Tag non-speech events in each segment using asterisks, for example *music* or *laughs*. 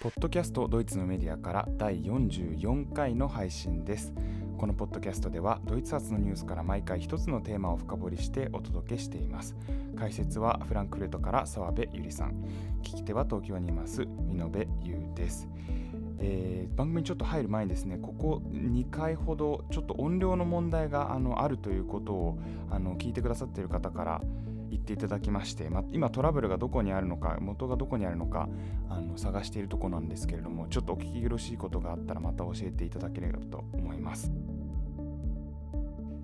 ポッドキャストドイツのメディアから第44回の配信です。このポッドキャストではドイツ発のニュースから毎回一つのテーマを深掘りしてお届けしています。解説はフランクフルトから澤部ゆりさん。聞き手は東京にいます美濃部優です。えー、番組にちょっと入る前にですねここ2回ほどちょっと音量の問題があのあるということをあの聞いてくださっている方からっていただきまして、ま今トラブルがどこにあるのか元がどこにあるのかあの探しているところなんですけれどもちょっとお聞き苦しいことがあったらまた教えていただければと思います。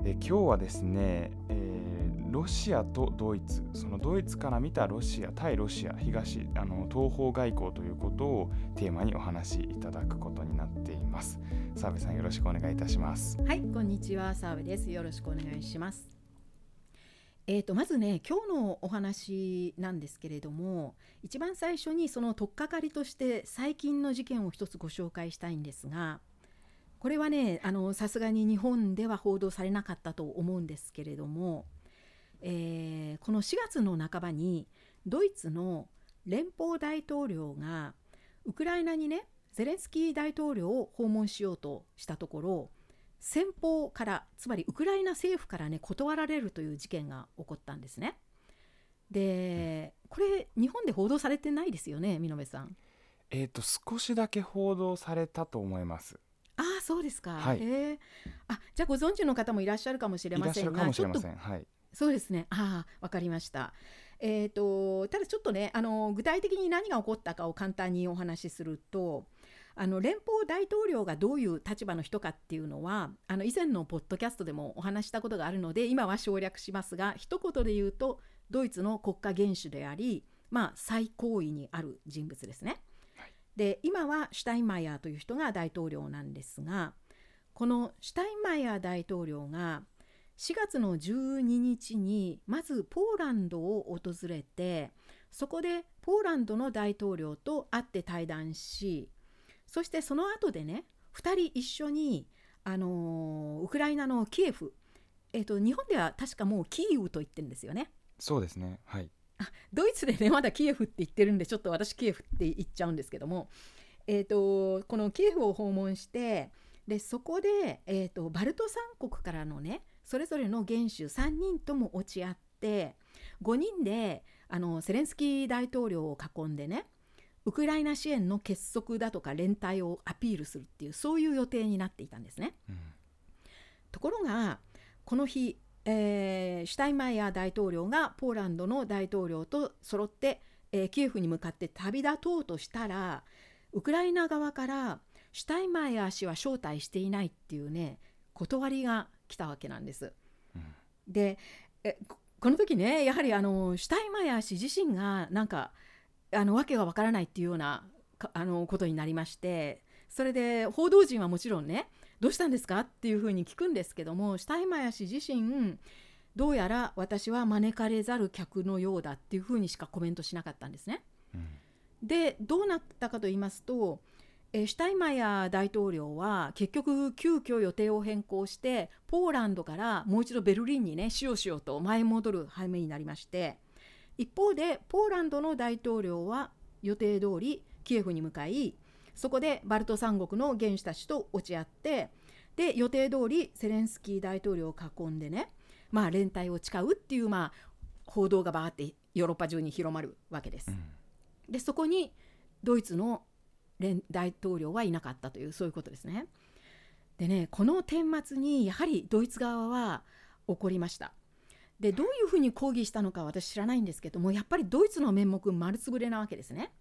え今日はですね、えー、ロシアとドイツそのドイツから見たロシア対ロシア東あの東方外交ということをテーマにお話しいただくことになっています。澤部さんよろしくお願いいたします。はいこんにちは。澤部です。よろしくお願いします。えー、とまずね今日のお話なんですけれども一番最初にその取っかかりとして最近の事件を一つご紹介したいんですがこれはねさすがに日本では報道されなかったと思うんですけれども、えー、この4月の半ばにドイツの連邦大統領がウクライナにねゼレンスキー大統領を訪問しようとしたところ先方からつまりウクライナ政府からね断られるという事件が起こったんですね。でこれ日本で報道されてないですよね見延さん。えっ、ー、と少しだけ報道されたと思います。ああそうですか。はい、えー、あじゃあご存知の方もいらっしゃるかもしれませんが、ちょっとはい。そうですね。ああわかりました。えーと、とただちょっとねあの具体的に何が起こったかを簡単にお話しするとあの連邦大統領がどういう立場の人かっていうのはあの以前のポッドキャストでもお話したことがあるので今は省略しますが一言で言うとドイツの国家元首であり、まあ、最高位にある人物ですね。はい、で今はシュタインマイヤーという人が大統領なんですがこのシュタインマイヤー大統領が4月の12日にまずポーランドを訪れてそこでポーランドの大統領と会って対談しそしてその後でね2人一緒に、あのー、ウクライナのキエフ、えーと、日本では確かもうキーウと言ってるんですよね。そうですねはいあドイツでねまだキエフって言ってるんでちょっと私キエフって言っちゃうんですけども、えーと、このキエフを訪問してでそこで、えーと、とバルト三国からのねそれぞれの元首3人とも落ち合って5人であのセレンスキー大統領を囲んでねウクライナ支援の結束だとか連帯をアピールするっていうそういう予定になっていたんですね。うん、ところがこの日、えー、シュタインマイヤー大統領がポーランドの大統領と揃って、えー、キエフに向かって旅立とうとしたらウクライナ側からシュタインマイヤー氏は招待していないっていうね断りが来たわけなんです。うん、でえこの時ねやはりあのシュタインマイヤー氏自身がなんかあの訳がわからないっていうようなあのことになりましてそれで報道陣はもちろんねどうしたんですかっていうふうに聞くんですけどもシュタイマヤ氏自身どうやら私は招かれざる客のようだっていうふうにしかコメントしなかったんですね。うん、でどうなったかと言いますとえシュタインマイヤー大統領は結局急遽予定を変更してポーランドからもう一度ベルリンにねしようしようと前戻る羽目になりまして一方でポーランドの大統領は予定通りキエフに向かいそこでバルト三国の元首たちと落ち合ってで予定通りセレンスキー大統領を囲んでねまあ連帯を誓うっていうまあ報道がバーってヨーロッパ中に広まるわけです。うん、でそこにドイツの大統領はいなかったというそういうことですね。でねこの顛末にやはりドイツ側は怒りました。でどういうふうに抗議したのか私知らないんですけどもやっぱりドイツの面目丸つぶれなわけですね。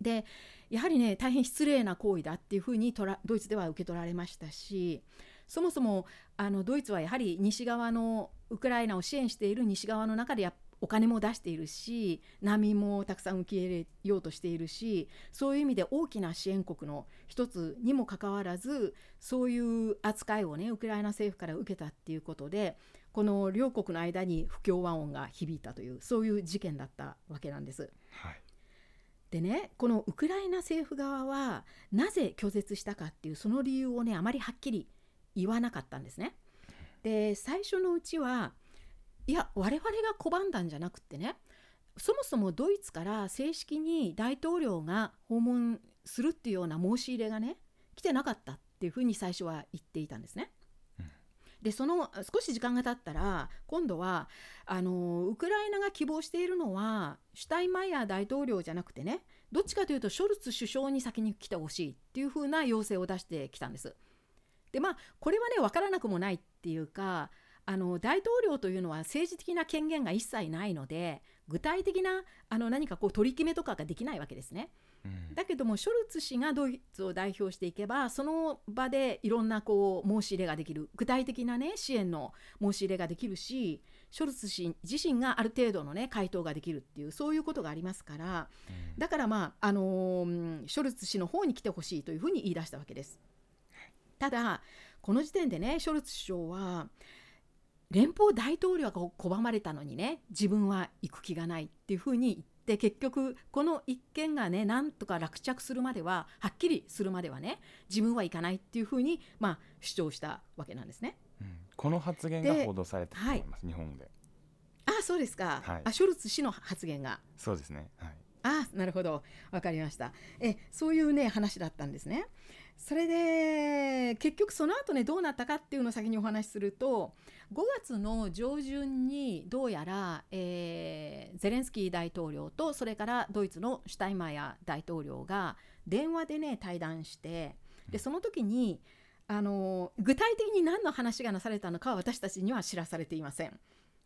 でやはりね大変失礼な行為だっていうふうにドイツでは受け取られましたしそもそもあのドイツはやはり西側のウクライナを支援している西側の中でやお金も出しているし難民もたくさん受け入れようとしているしそういう意味で大きな支援国の一つにもかかわらずそういう扱いをねウクライナ政府から受けたっていうことでこの両国の間に不協和音が響いたというそういう事件だったわけなんです。はい、でねこのウクライナ政府側はなぜ拒絶したかっていうその理由をねあまりはっきり言わなかったんですね。で最初のうちはいや我々が拒んだんじゃなくってねそもそもドイツから正式に大統領が訪問するっていうような申し入れがね来てなかったっていうふうに最初は言っていたんですね。でその少し時間が経ったら今度はあのウクライナが希望しているのはシュタインマイヤー大統領じゃなくてねどっちかというとショルツ首相に先に来てほしいっていうふうな要請を出してきたんです。でまあこれはね分からなくもないっていうかあの大統領というのは政治的な権限が一切ないので具体的なあの何かこう取り決めとかができないわけですね。うんだけどもショルツ氏がドイツを代表していけばその場でいろんなこう申し入れができる具体的なね支援の申し入れができるしショルツ氏自身がある程度のね回答ができるっていうそういうことがありますからうんだからまああのーショルツ氏の方に来てほしいというふうに言い出したわけです。ただこの時点でねショルツ首相は連邦大統領が拒まれたのにね自分は行く気がないっていうふうに言って結局この一件がねなんとか落着するまでははっきりするまではね自分は行かないっていうふうに、まあ、主張したわけなんですね。うん。この発言が報道されたと思います、日本で。あそうですか、はい。あショルツ氏の発言が。そうですねはい。あなるほど。わかりました。えそういうね話だったんですねそれで結局その後ねどうなったかっていうのを先にお話しすると5月の上旬にどうやら、えーゼレンスキー大統領とそれからドイツのシュタイマイヤ大統領が電話でね対談してでその時にあの具体的に何の話がなされたのかは私たちには知らされていません。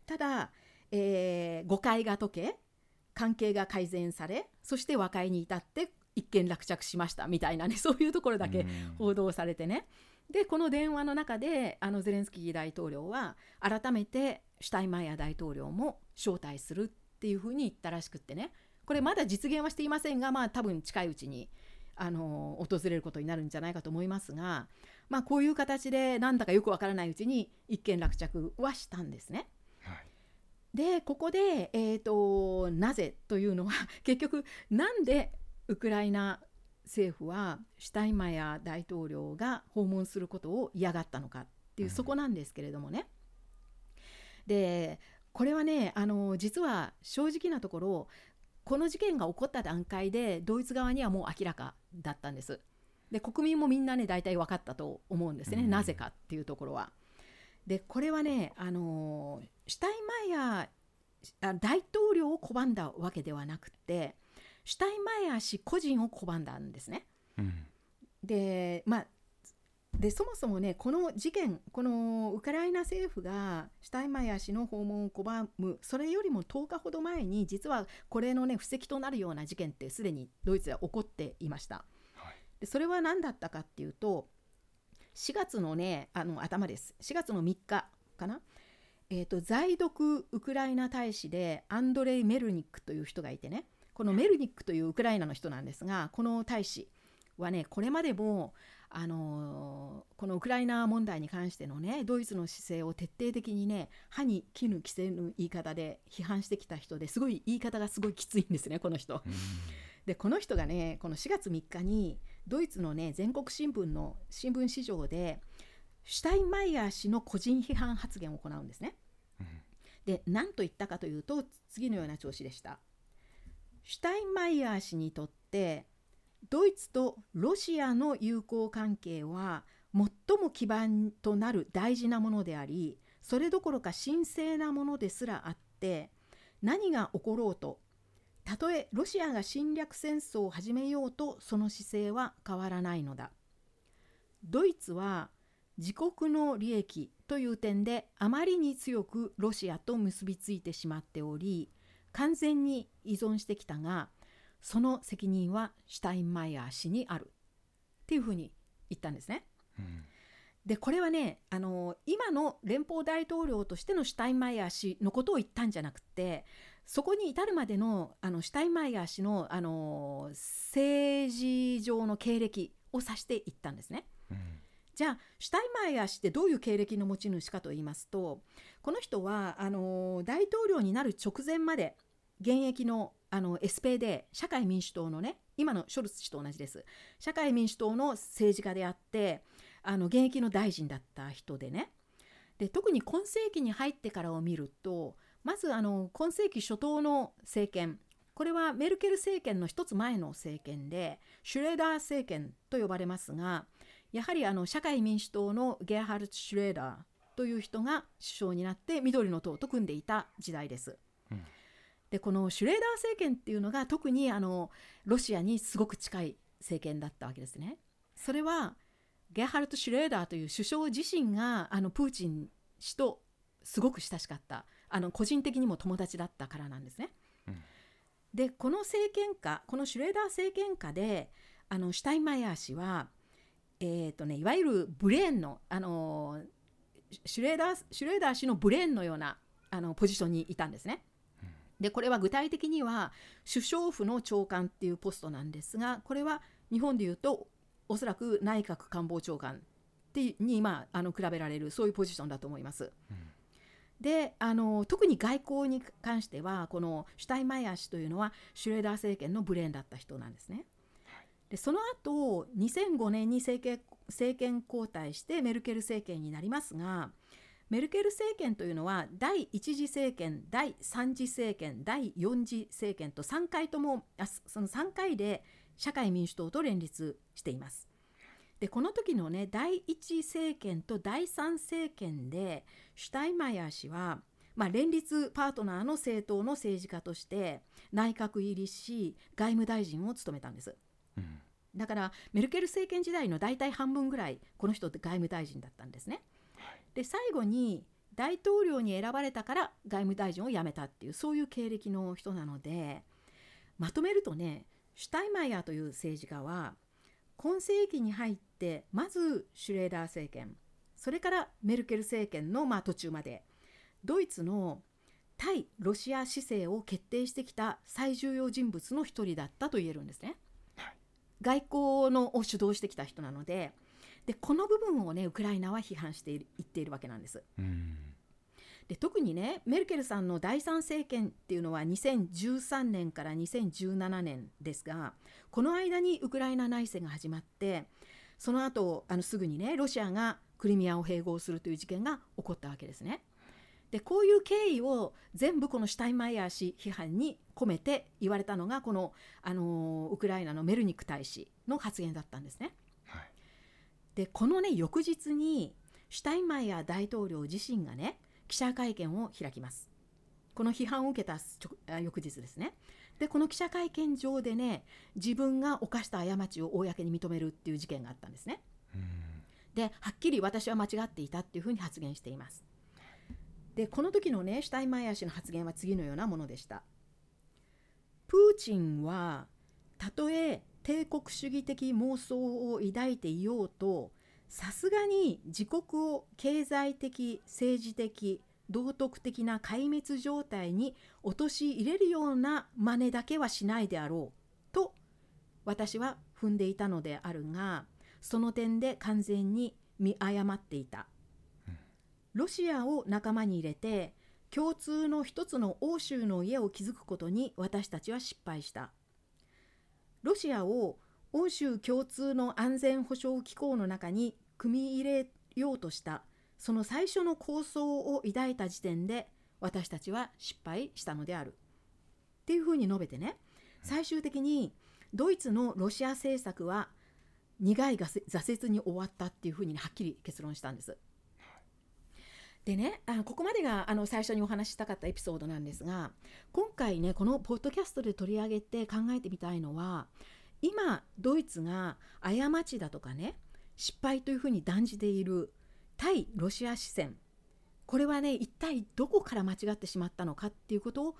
ただ、えー誤解が解け関係が改善されそして和解に至って一件落着しましたみたいなね *laughs* そういうところだけうん。報道されてね。でこの電話の中であのゼレンスキー大統領は改めてシュタインマイヤー大統領も招待するっていうふうに言ったらしくってね。これまだ実現はしていませんがまあ多分近いうちにあの訪れることになるんじゃないかと思いますが、まあ、こういう形でなんだかよくわからないうちに一件落着はしたんですね。はい。でここで、えー、となぜというのは結局なんでウクライナ政府はシュタインマイヤー大統領が訪問することを嫌がったのかっていう、うんそこなんですけれどもね。でこれはねあの実は正直なところこの事件が起こった段階でドイツ側にはもう明らかだったんです。で国民もみんなね大体分かったと思うんですね、うんなぜかっていうところは。でこれはねあのシュタインマイヤーあ大統領を拒んだわけではなくてシュタインマイヤー氏個人を拒んだんですね。うん。でまあでそもそもねこの事件このウクライナ政府がシュタインマイヤー氏の訪問を拒むそれよりも10日ほど前に実はこれのね布石となるような事件ってすでにドイツでは起こっていました。はい。でそれは何だったかっていうと4月のねあの頭です。4月の3日かな、えー、と在独ウクライナ大使でアンドレイ・メルニックという人がいてねこのメルニックというウクライナの人なんですがこの大使はねこれまでもあのーこのウクライナ問題に関してのねドイツの姿勢を徹底的にね歯に衣着せぬ言い方で批判してきた人ですごい言い方がすごいきついんですねこの人。うんでこの人がねこの4月3日にドイツのね全国新聞の新聞市場でシュタインマイヤー氏の個人批判発言を行うんですね。うんで何と言ったかというと次のような調子でした。シュタインマイヤー氏にとってドイツとロシアの友好関係は最も基盤となる大事なものでありそれどころか神聖なものですらあって何が起ころうとたとえロシアが侵略戦争を始めようとその姿勢は変わらないのだ。ドイツは自国の利益という点であまりに強くロシアと結びついてしまっており完全に依存してきたがその責任はシュタインマイヤー氏にあるっていうふうに言ったんですね。うんでこれはねあの今の連邦大統領としてのシュタインマイヤー氏のことを言ったんじゃなくてそこに至るまでのあのシュタインマイヤー氏のあの政治上の経歴を指して言ったんですね。うんじゃあシュタインマイヤー氏ってどういう経歴の持ち主かと言いますとこの人はあの大統領になる直前まで現役のあの SPD 社会民主党のね今のショルツ氏と同じです社会民主党の政治家であってあの現役の大臣だった人でねで特に今世紀に入ってからを見るとまずあの今世紀初頭の政権これはメルケル政権の一つ前の政権でシュレーダー政権と呼ばれますがやはりあの社会民主党のゲアハルツ・シュレーダーという人が首相になって緑の党と組んでいた時代です。うんでこのシュレーダー政権っていうのが特にあのロシアにすごく近い政権だったわけですね。それはゲハルト・シュレーダーという首相自身があのプーチン氏とすごく親しかったあの個人的にも友達だったからなんですね。うんでこの政権下このシュレーダー政権下であのシュタインマイヤー氏は、えーとね、いわゆるブレーンの、あのシュレーダーシュレーダー氏のブレーンのようなあのポジションにいたんですね。でこれは具体的には首相府の長官っていうポストなんですがこれは日本でいうとおそらく内閣官房長官ってに、まあ、あの比べられるそういうポジションだと思います。であの特に外交に関してはこのシュタインマイヤー氏というのはシュレーダー政権のブレーンだった人なんですね。でその後2005年に政権政権交代してメルケル政権になりますがメルケル政権というのは第1次政権第3次政権第4次政権と3回ともあその3回で社会民主党と連立しています。でこの時のね第1政権と第3政権でシュタインマイヤー氏は、まあ、連立パートナーの政党の政治家として内閣入りし外務大臣を務めたんです。うんだからメルケル政権時代の大体半分ぐらいこの人って外務大臣だったんですね。で最後に大統領に選ばれたから外務大臣を辞めたっていうそういう経歴の人なのでまとめるとねシュタインマイヤーという政治家は今世紀に入ってまずシュレーダー政権それからメルケル政権のまあ途中までドイツの対ロシア姿勢を決定してきた最重要人物の一人だったと言えるんですね。はい外交のを主導してきた人なのででこの部分をねウクライナは批判している言っているわけなんです。うんで特にねメルケルさんの第三政権っていうのは2013年から2017年ですがこの間にウクライナ内戦が始まってその後あのすぐにねロシアがクリミアを併合するという事件が起こったわけですね。でこういう経緯を全部このシュタインマイヤー氏批判に込めて言われたのがこの、あのーウクライナのメルニク大使の発言だったんですね。はいでこのね翌日にシュタインマイヤー大統領自身がね記者会見を開きます。この批判を受けた翌日ですね。でこの記者会見上でね自分が犯した過ちを公に認めるっていう事件があったんですね。うん。ではっきり私は間違っていたっていうふうに発言しています。でこの時のねシュタインマイヤー氏の発言は次のようなものでした。プーチンはたとえ帝国主義的妄想を抱いていようとさすがに自国を経済的政治的道徳的な壊滅状態に陥れるような真似だけはしないであろうと私は踏んでいたのであるがその点で完全に見誤っていた。ロシアを仲間に入れて共通の一つの欧州の家を築くことに私たちは失敗したロシアを欧州共通の安全保障機構の中に組み入れようとしたその最初の構想を抱いた時点で私たちは失敗したのであるっていうふうに述べてね最終的にドイツのロシア政策は苦い挫折に終わったっていうふうにねはっきり結論したんです。でねあここまでがあの最初にお話ししたかったエピソードなんですが今回ねこのポッドキャストで取り上げて考えてみたいのは今ドイツが過ちだとかね失敗というふうに断じている対ロシア視線これはね一体どこから間違ってしまったのかっていうことを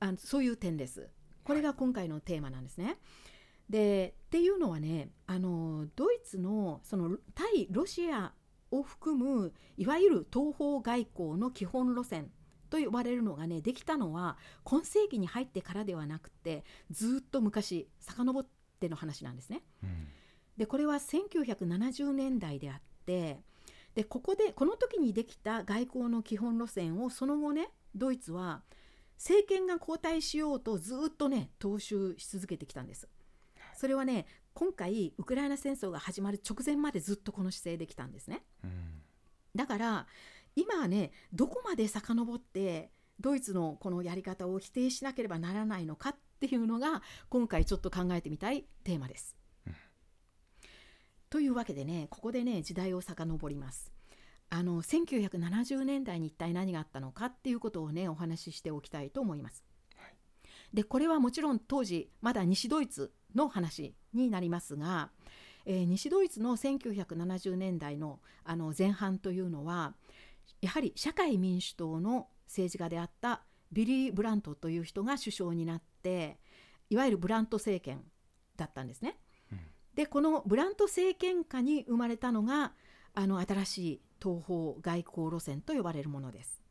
あのそういう点です。これが今回のテーマなんですね。でっていうのはねあのドイツのその対ロシアを含むいわゆる東方外交の基本路線と呼ばれるのがねできたのは今世紀に入ってからではなくてずっと昔遡っての話なんですね。うんでこれは1970年代であってでここでこの時にできた外交の基本路線をその後ねドイツは政権が交代しようとずっとね踏襲し続けてきたんです。それはね今回ウクライナ戦争が始まる直前までずっとこの姿勢できたんですね。うんだから今はねどこまで遡ってドイツのこのやり方を否定しなければならないのかっていうのが今回ちょっと考えてみたいテーマです。うんというわけでねここでね時代を遡ります。あの1970年代に一体何があったのかっていうことをねお話ししておきたいと思います。はいでこれはもちろん当時まだ西ドイツの話になりますが、えー西ドイツの1970年代のあの前半というのはやはり社会民主党の政治家であったビリー・ブラントという人が首相になっていわゆるブラント政権だったんですね。うんでこのブラント政権下に生まれたのがあの新しい東方外交路線と呼ばれるものです。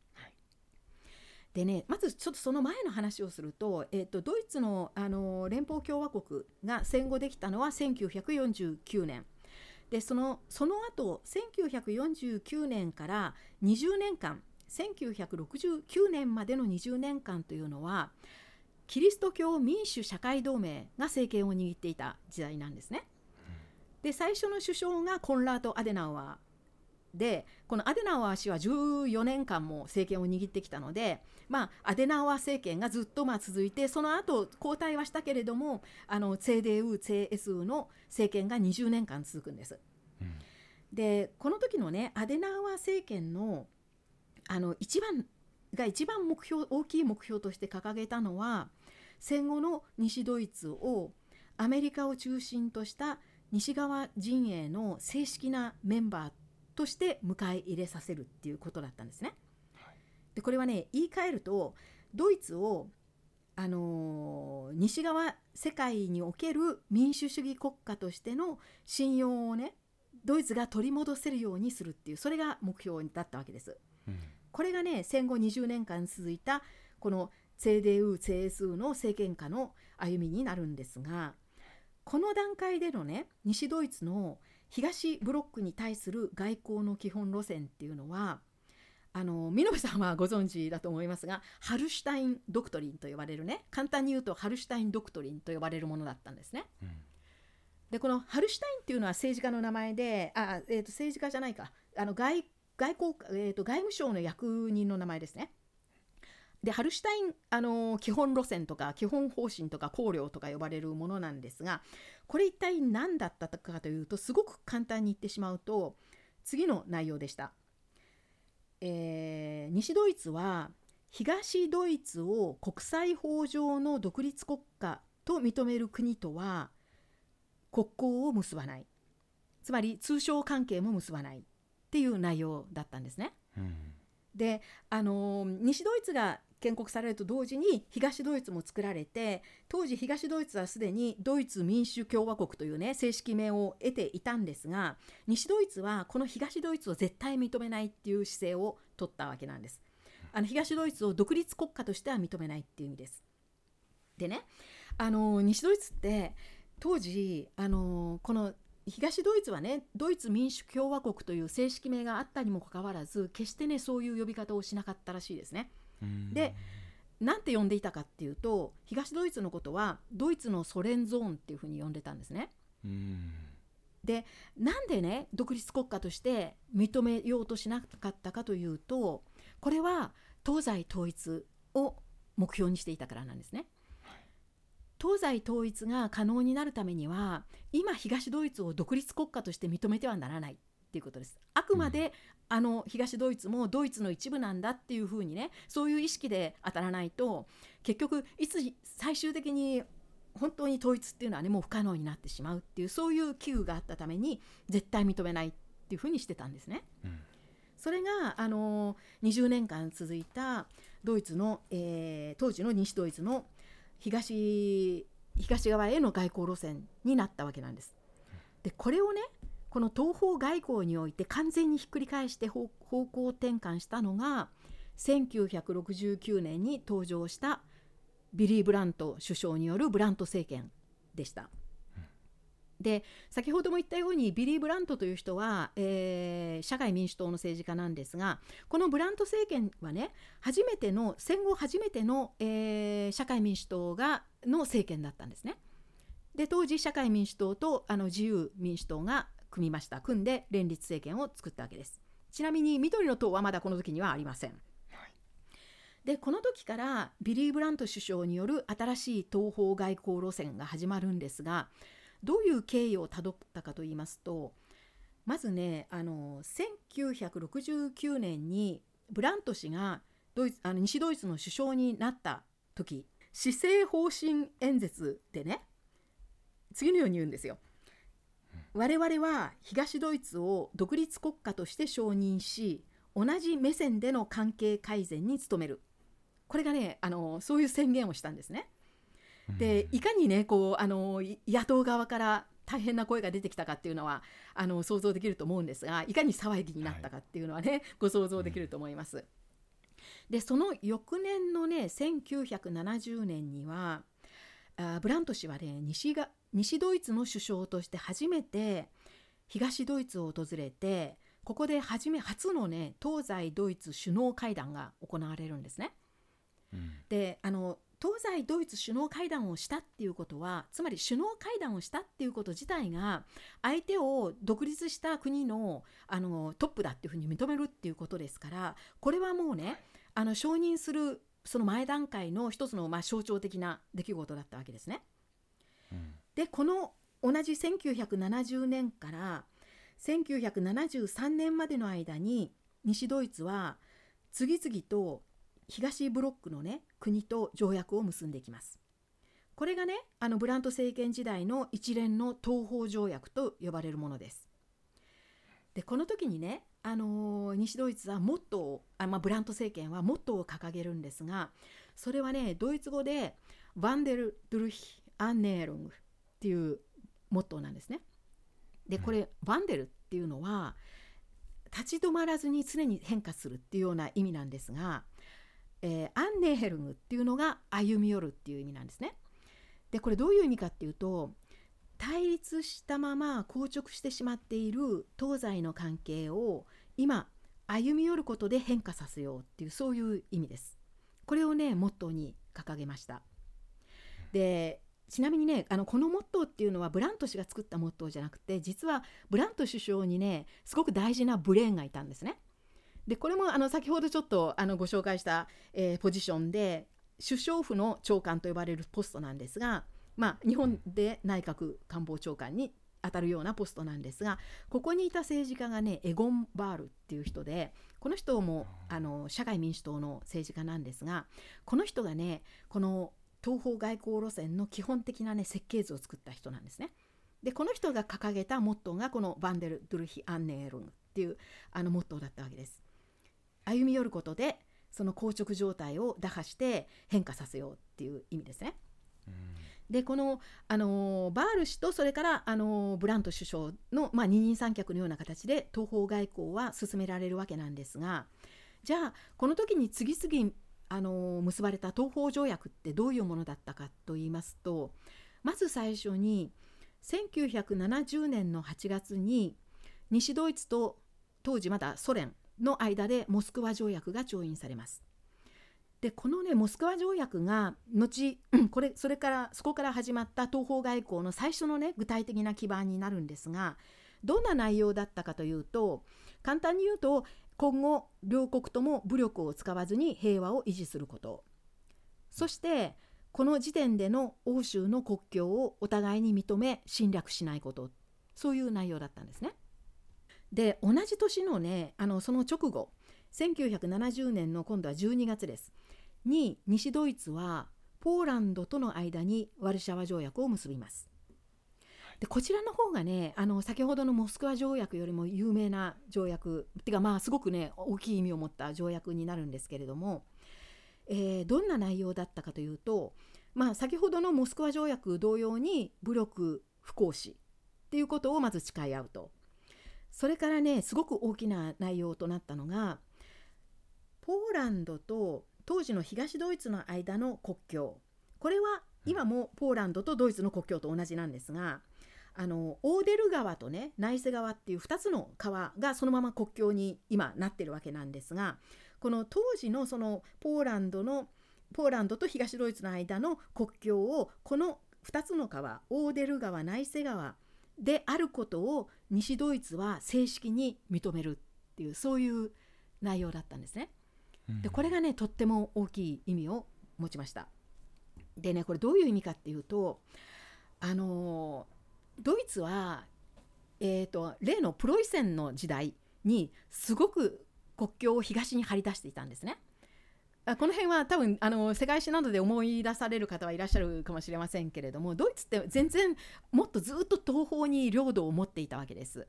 でねまずちょっとその前の話をすると,、えー、とドイツのあの連邦共和国が戦後できたのは1949年でそのその後1949年から20年間1969年までの20年間というのはキリスト教民主社会同盟が政権を握っていた時代なんですね。で最初の首相がコンラード・アデナウアでこのアデナウアー氏は14年間も政権を握ってきたので、まあ、アデナウアー政権がずっとまあ続いてその後交代はしたけれどもあの CDU、CSU の政権が20年間続くんです。うんでこの時のねアデナウアー政権のあの一番が一番目標大きい目標として掲げたのは戦後の西ドイツをアメリカを中心とした西側陣営の正式なメンバーとして迎え入れさせるっていうことだったんですね。はいでこれはね言い換えるとドイツをあのー西側世界における民主主義国家としての信用をねドイツが取り戻せるようにするっていうそれが目標だったわけです。うんこれがね戦後20年間続いたこの CDU、CSU の政権下の歩みになるんですがこの段階でのね西ドイツの東ブロックに対する外交の基本路線っていうのはあの見延さんはご存知だと思いますがハルシュタイン・ドクトリンと呼ばれるね簡単に言うとハルシュタイン・ドクトリンと呼ばれるものだったんですね。うんでこのハルシュタインっていうのは政治家の名前であ、えー、と政治家じゃないかあの外外交、えー、と外務省の役人の名前ですね。でハルシュタイン、あのー基本路線とか基本方針とか綱領とか呼ばれるものなんですがこれ一体何だったかというとすごく簡単に言ってしまうと次の内容でした。えー西ドイツは東ドイツを国際法上の独立国家と認める国とは国交を結ばないつまり通商関係も結ばないっていう内容だったんですね。うんで、あのー西ドイツが建国されると同時に東ドイツも作られて当時東ドイツはすでにドイツ民主共和国というね正式名を得ていたんですが西ドイツはこの東ドイツを絶対認めないっていう姿勢を取ったわけなんです。あの東ドイツを独立国家としては認めないっていう意味です。でね、あの西ドイツって当時、あのこの東ドイツはねドイツ民主共和国という正式名があったにもかかわらず決してねそういう呼び方をしなかったらしいですね。うんでなんて呼んでいたかっていうと東ドイツのことはドイツのソ連ゾーンっていうふうに呼んでたんですね。うんでなんでね独立国家として認めようとしなかったかというとこれは東西統一を目標にしていたからなんですね。東西統一が可能になるためには今東ドイツを独立国家として認めてはならないっていうことです。あくまで、あの東ドイツもドイツの一部なんだっていうふうにねそういう意識で当たらないと結局いつ最終的に本当に統一っていうのはねもう不可能になってしまうっていうそういう危惧があったために絶対認めないっていうふうにしてたんですね。うんそれがあの20年間続いたドイツの、えー当時の西ドイツの東東側への外交路線になったわけなんです。でこれをねこの東方外交において完全にひっくり返して方方向転換したのが1969年に登場したビリー・ブラント首相によるブラント政権でした。で先ほども言ったようにビリー・ブラントという人は、えー社会民主党の政治家なんですがこのブラント政権はね初めての戦後初めての、えー社会民主党がの政権だったんですね。で当時社会民主党とあの自由民主党が組みました組んで連立政権を作ったわけです。ちなみに緑の党はまだこの時にはありません。はいでこの時からビリー・ブラント首相による新しい東方外交路線が始まるんですがどういう経緯をたどったかと言いますとまずねあの1969年にブラント氏がドイツあの西ドイツの首相になった時施政方針演説でね次のように言うんですよ。我々は東ドイツを独立国家として承認し同じ目線での関係改善に努めるこれがねあのそういう宣言をしたんですね。でいかにねこうあの野党側から大変な声が出てきたかっていうのはあの想像できると思うんですがいかに騒ぎになったかっていうのはね、はい、ご想像できると思います。でその翌年のね1970年にはあブラント氏はね西が西ドイツの首相として初めて東ドイツを訪れてここで初め初のね東西ドイツ首脳会談が行われるんですね。うん、であの東西ドイツ首脳会談をしたっていうことはつまり首脳会談をしたっていうこと自体が相手を独立した国のあのトップだっていうふうに認めるっていうことですからこれはもうねあの承認するその前段階の一つのまあ象徴的な出来事だったわけですね。でこの同じ1970年から1973年までの間に西ドイツは次々と東ブロックのね国と条約を結んでいきます。これがねあのブラント政権時代の一連の東方条約と呼ばれるものです。でこの時にね、あのー、西ドイツはモットーをあ、まあ、ブラント政権はモットーを掲げるんですがそれはねドイツ語で「ワンデル・ドゥルヒ・アンネールング」っていうモットーなんですね。でこれ、ワンデルっていうのは立ち止まらずに常に変化するっていうような意味なんですがえー、アンネーヘルムっていうのが歩み寄るっていう意味なんですね。でこれどういう意味かっていうと対立したまま硬直してしまっている東西の関係を今歩み寄ることで変化させようっていうそういう意味です。これをねモットーに掲げました。でちなみにねあのこのモットーっていうのはブラント氏が作ったモットーじゃなくて実はブラント首相にねすごく大事なブレーンがいたんですね。でこれもあの先ほどちょっとあのご紹介した、えー、ポジションで首相府の長官と呼ばれるポストなんですが、まあ、日本で内閣官房長官に当たるようなポストなんですがここにいた政治家がねエゴン・バールっていう人でこの人もあの社会民主党の政治家なんですがこの人がねこの東方外交路線の基本的なね設計図を作った人なんですね。でこの人が掲げたモットーがこのバンデル・ドゥルヒ・アンネールンっていうあのモットーだったわけです。歩み寄ることでその硬直状態を打破して変化させようっていう意味ですね。うん、でこの、あのバール氏とそれから、あのブラント首相の、まあ、二人三脚のような形で東方外交は進められるわけなんですがじゃあこの時に次々、あの結ばれた東方条約ってどういうものだったかと言いますとまず最初に1970年の8月に西ドイツと当時まだソ連の間でモスクワ条約が調印されます。でこのねモスクワ条約が後 *clears throat* これそれからそこから始まった東方外交の最初のね具体的な基盤になるんですがどんな内容だったかというと簡単に言うと今後両国とも武力を使わずに平和を維持することそしてこの時点での欧州の国境をお互いに認め侵略しないことそういう内容だったんですね。で同じ年のねあのその直後1970年の今度は12月ですに西ドイツはポーランドとの間にワルシャワ条約を結びます。でこちらの方がねあの先ほどのモスクワ条約よりも有名な条約っていうかまあすごくね大きい意味を持った条約になるんですけれども、えー、どんな内容だったかというと、まあ、先ほどのモスクワ条約同様に武力不行使っていうことをまず誓い合うと。それからねすごく大きな内容となったのがポーランドと当時の東ドイツの間の国境これは今もポーランドとドイツの国境と同じなんですがあのオーデル川とねナイセ川っていう2つの川がそのまま国境に今なってるわけなんですがこの当時のそのポーランドのポーランドと東ドイツの間の国境をこの2つの川オーデル川ナイセ川であることを西ドイツは正式に認めるっていうそういう内容だったんですね。でこれがねとっても大きい意味を持ちました。でねこれどういう意味かっていうとあのドイツは、えーと、例のプロイセンの時代にすごく国境を東に張り出していたんですね。この辺は多分あの世界史などで思い出される方はいらっしゃるかもしれませんけれどもドイツって全然もっとずっと東方に領土を持っていたわけです。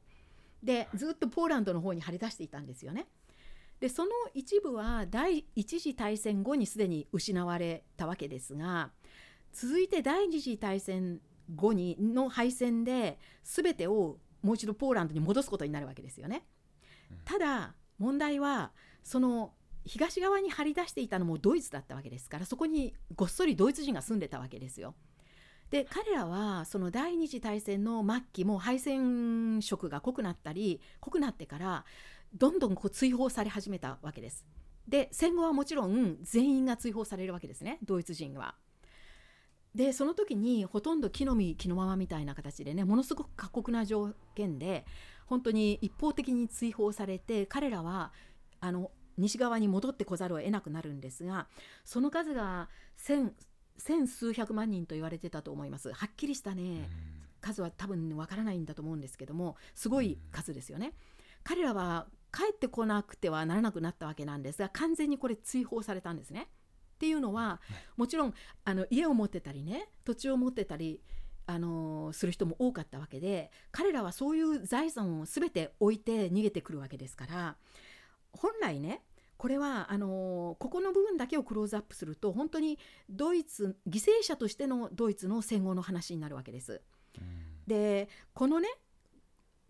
でずっとポーランドの方に張り出していたんですよね。でその一部は第一次大戦後にすでに失われたわけですが続いて第二次大戦後にの敗戦で全てをもう一度ポーランドに戻すことになるわけですよね。ただ問題はその東側に張り出していたのもドイツだったわけですからそこにごっそりドイツ人が住んでたわけですよ。で彼らはその第二次大戦の末期も敗戦色が濃くなったり濃くなってからどんどんこう追放され始めたわけです。で戦後はもちろん全員が追放されるわけですねドイツ人は。でその時にほとんど木の実木のままみたいな形でねものすごく過酷な条件で本当に一方的に追放されて彼らはあの西側に戻ってこざるを得なくなるんですがその数が千千数百万人と言われてたと思いますはっきりしたね数は多分わからないんだと思うんですけどもすごい数ですよね。彼らは帰ってこなくてはならなくなったわけなんですが完全にこれ追放されたんですね。っていうのはもちろんあの家を持ってたりね土地を持ってたりあのする人も多かったわけで彼らはそういう財産を全て置いて逃げてくるわけですから本来ねこれはあのここの部分だけをクローズアップすると本当にドイツ犠牲者としてのドイツの戦後の話になるわけです。でこのね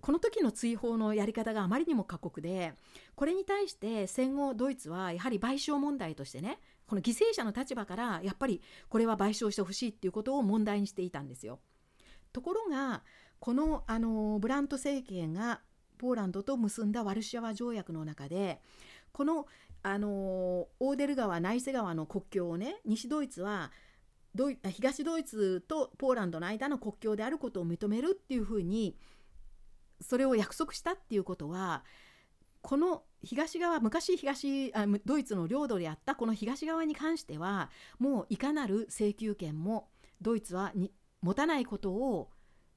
この時の追放のやり方があまりにも過酷でこれに対して戦後ドイツはやはり賠償問題としてねこの犠牲者の立場からやっぱりこれは賠償してほしいっていうことを問題にしていたんですよ。ところがこのあのブラント政権がポーランドと結んだワルシャワ条約の中でこのあのオーデル川ナイセ川の国境をね西ドイツはドイ東ドイツとポーランドの間の国境であることを認めるっていうふうにそれを約束したっていうことはこの東側昔東あドイツの領土であったこの東側に関してはもういかなる請求権もドイツはに持たないことを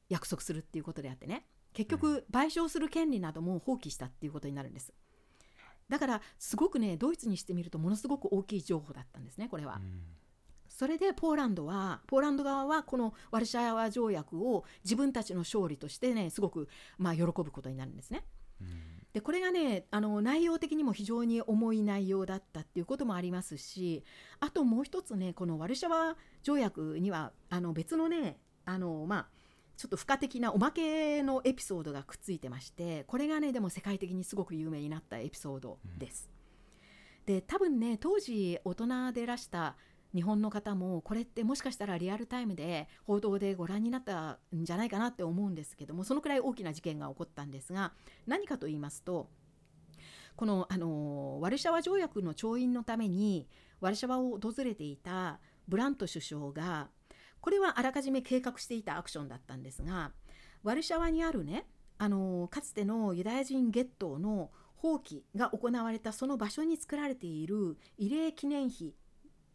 約束するっていうことであってね結局賠償する権利なども放棄したっていうことになるんです。だからすごくねドイツにしてみるとものすごく大きい情報だったんですねこれは。それでポーランドはポーランド側はこのワルシャワ条約を自分たちの勝利としてねすごくまあ喜ぶことになるんですね。でこれがねあの内容的にも非常に重い内容だったっていうこともありますしあともう一つねこのワルシャワ条約にはあの別のねあのまあちょっと付加的なおまけのエピソードがくっついてましてこれがねでも世界的にすごく有名になったエピソードです。うん、で多分ね当時大人でらした日本の方もこれってもしかしたらリアルタイムで報道でご覧になったんじゃないかなって思うんですけどもそのくらい大きな事件が起こったんですが何かと言いますとこのあのワルシャワ条約の調印のためにワルシャワを訪れていたブラント首相がこれはあらかじめ計画していたアクションだったんですがワルシャワにあるねあのかつてのユダヤ人ゲットの放棄が行われたその場所に作られている慰霊記念碑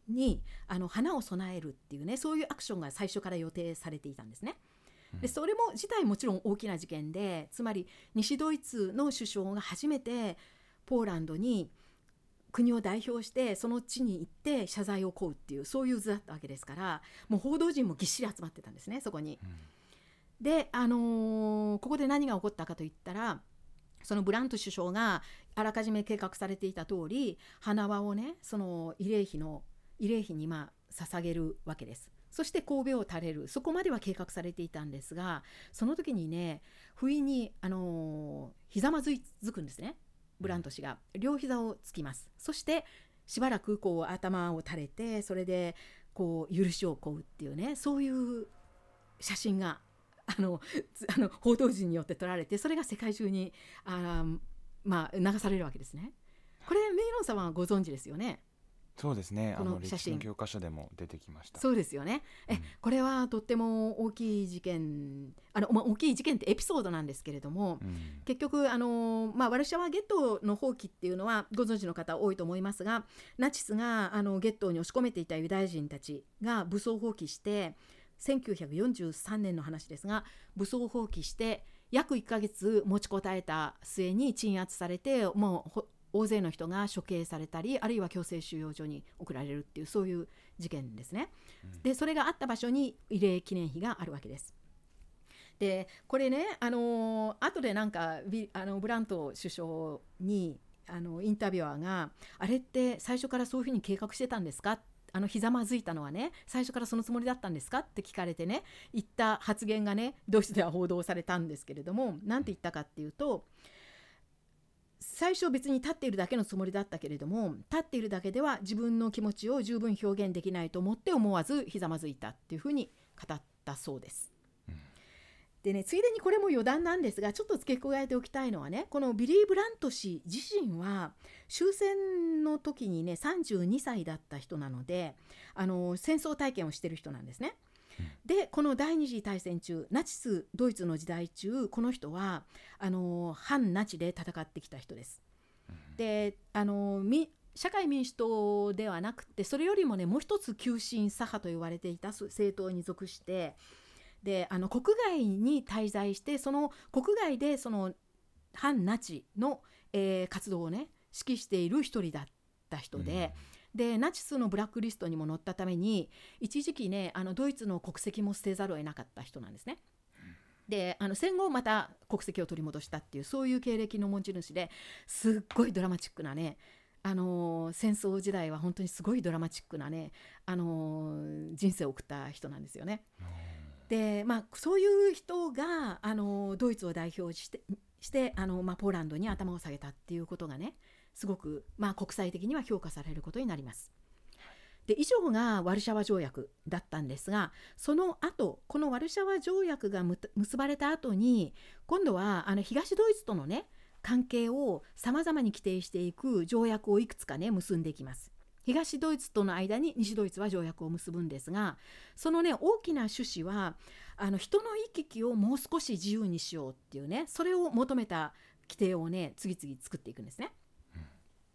にあの花を供えるっていうねそういうアクションが最初から予定されていたんですね。でそれも自体もちろん大きな事件でつまり西ドイツの首相が初めてポーランドに国を代表してその地に行って謝罪を請うっていうそういう図だったわけですからもう報道陣もぎっしり集まってたんですねそこに。うん、で、あのー、ここで何が起こったかといったらそのブラント首相があらかじめ計画されていた通り花輪をねその慰霊碑の慰霊碑にま捧げるわけです。そして神戸を垂れるそこまでは計画されていたんですがその時にね不意にあの、ひざまずくんですねブラント氏が両膝をつきますそしてしばらくこう頭を垂れてそれでこう許しを請うっていうねそういう写真があのあの報道陣によって撮られてそれが世界中にあ、まあ、流されるわけですね。これメイロンさんはご存知ですよね？そうですね。あこの写真。教科書でも出てきました。そうですよね。え、うん。これはとっても大きい事件あの、まあ、大きい事件ってエピソードなんですけれども、うん。結局あの、まあ、ワルシャワゲットの放棄っていうのはご存知の方多いと思いますがナチスがあのゲットーに押し込めていたユダヤ人たちが武装放棄して1943年の話ですが武装放棄して約1ヶ月持ちこたえた末に鎮圧されてもうほ大勢の人が処刑されたりあるいは強制収容所に送られるっていうそういう事件ですね。でそれがあった場所に慰霊記念碑があるわけです。でこれね、あのー後でなんかビあのブラント首相にあのインタビュアーが「あれって最初からそういうふうに計画してたんですか?」あのひざまずいたのはね最初からそのつもりだったんですか？って聞かれてね言った発言がねドイツでは報道されたんですけれども何て言ったかっていうと最初別に立っているだけのつもりだったけれども立っているだけでは自分の気持ちを十分表現できないと思って思わずひざまずいたっていうふうに語ったそうです。でねついでにこれも余談なんですがちょっと付け加えておきたいのはねこのビリー・ブラント氏自身は終戦の時にね32歳だった人なのであの戦争体験をしてる人なんですね。でこの第二次大戦中ナチスドイツの時代中この人はあの反ナチで戦ってきた人です。であのみ社会民主党ではなくてそれよりもねもう一つ急進左派と言われていた政党に属してであの国外に滞在してその国外でその反ナチの、えー活動をね指揮している一人だった人で。でナチスのブラックリストにも載ったために一時期ねあのドイツの国籍も捨てざるを得なかった人なんですね。であの戦後また国籍を取り戻したっていうそういう経歴の持ち主ですっごいドラマチックなねあのー戦争時代は本当にすごいドラマチックなね、あのー人生を送った人なんですよね。でまあそういう人が、あのードイツを代表してしてあの、まあ、ポーランドに頭を下げたっていうことがねすごく、まあ、国際的には評価されることになります。で以上がワルシャワ条約だったんですがその後このワルシャワ条約が結ばれた後に今度はあの東ドイツとのね関係をさまざまに規定していく条約をいくつかね結んでいきます。東ドイツとの間に西ドイツは条約を結ぶんですがそのね大きな趣旨はあの人の行き来をもう少し自由にしようっていうねそれを求めた規定をね次々作っていくんですね。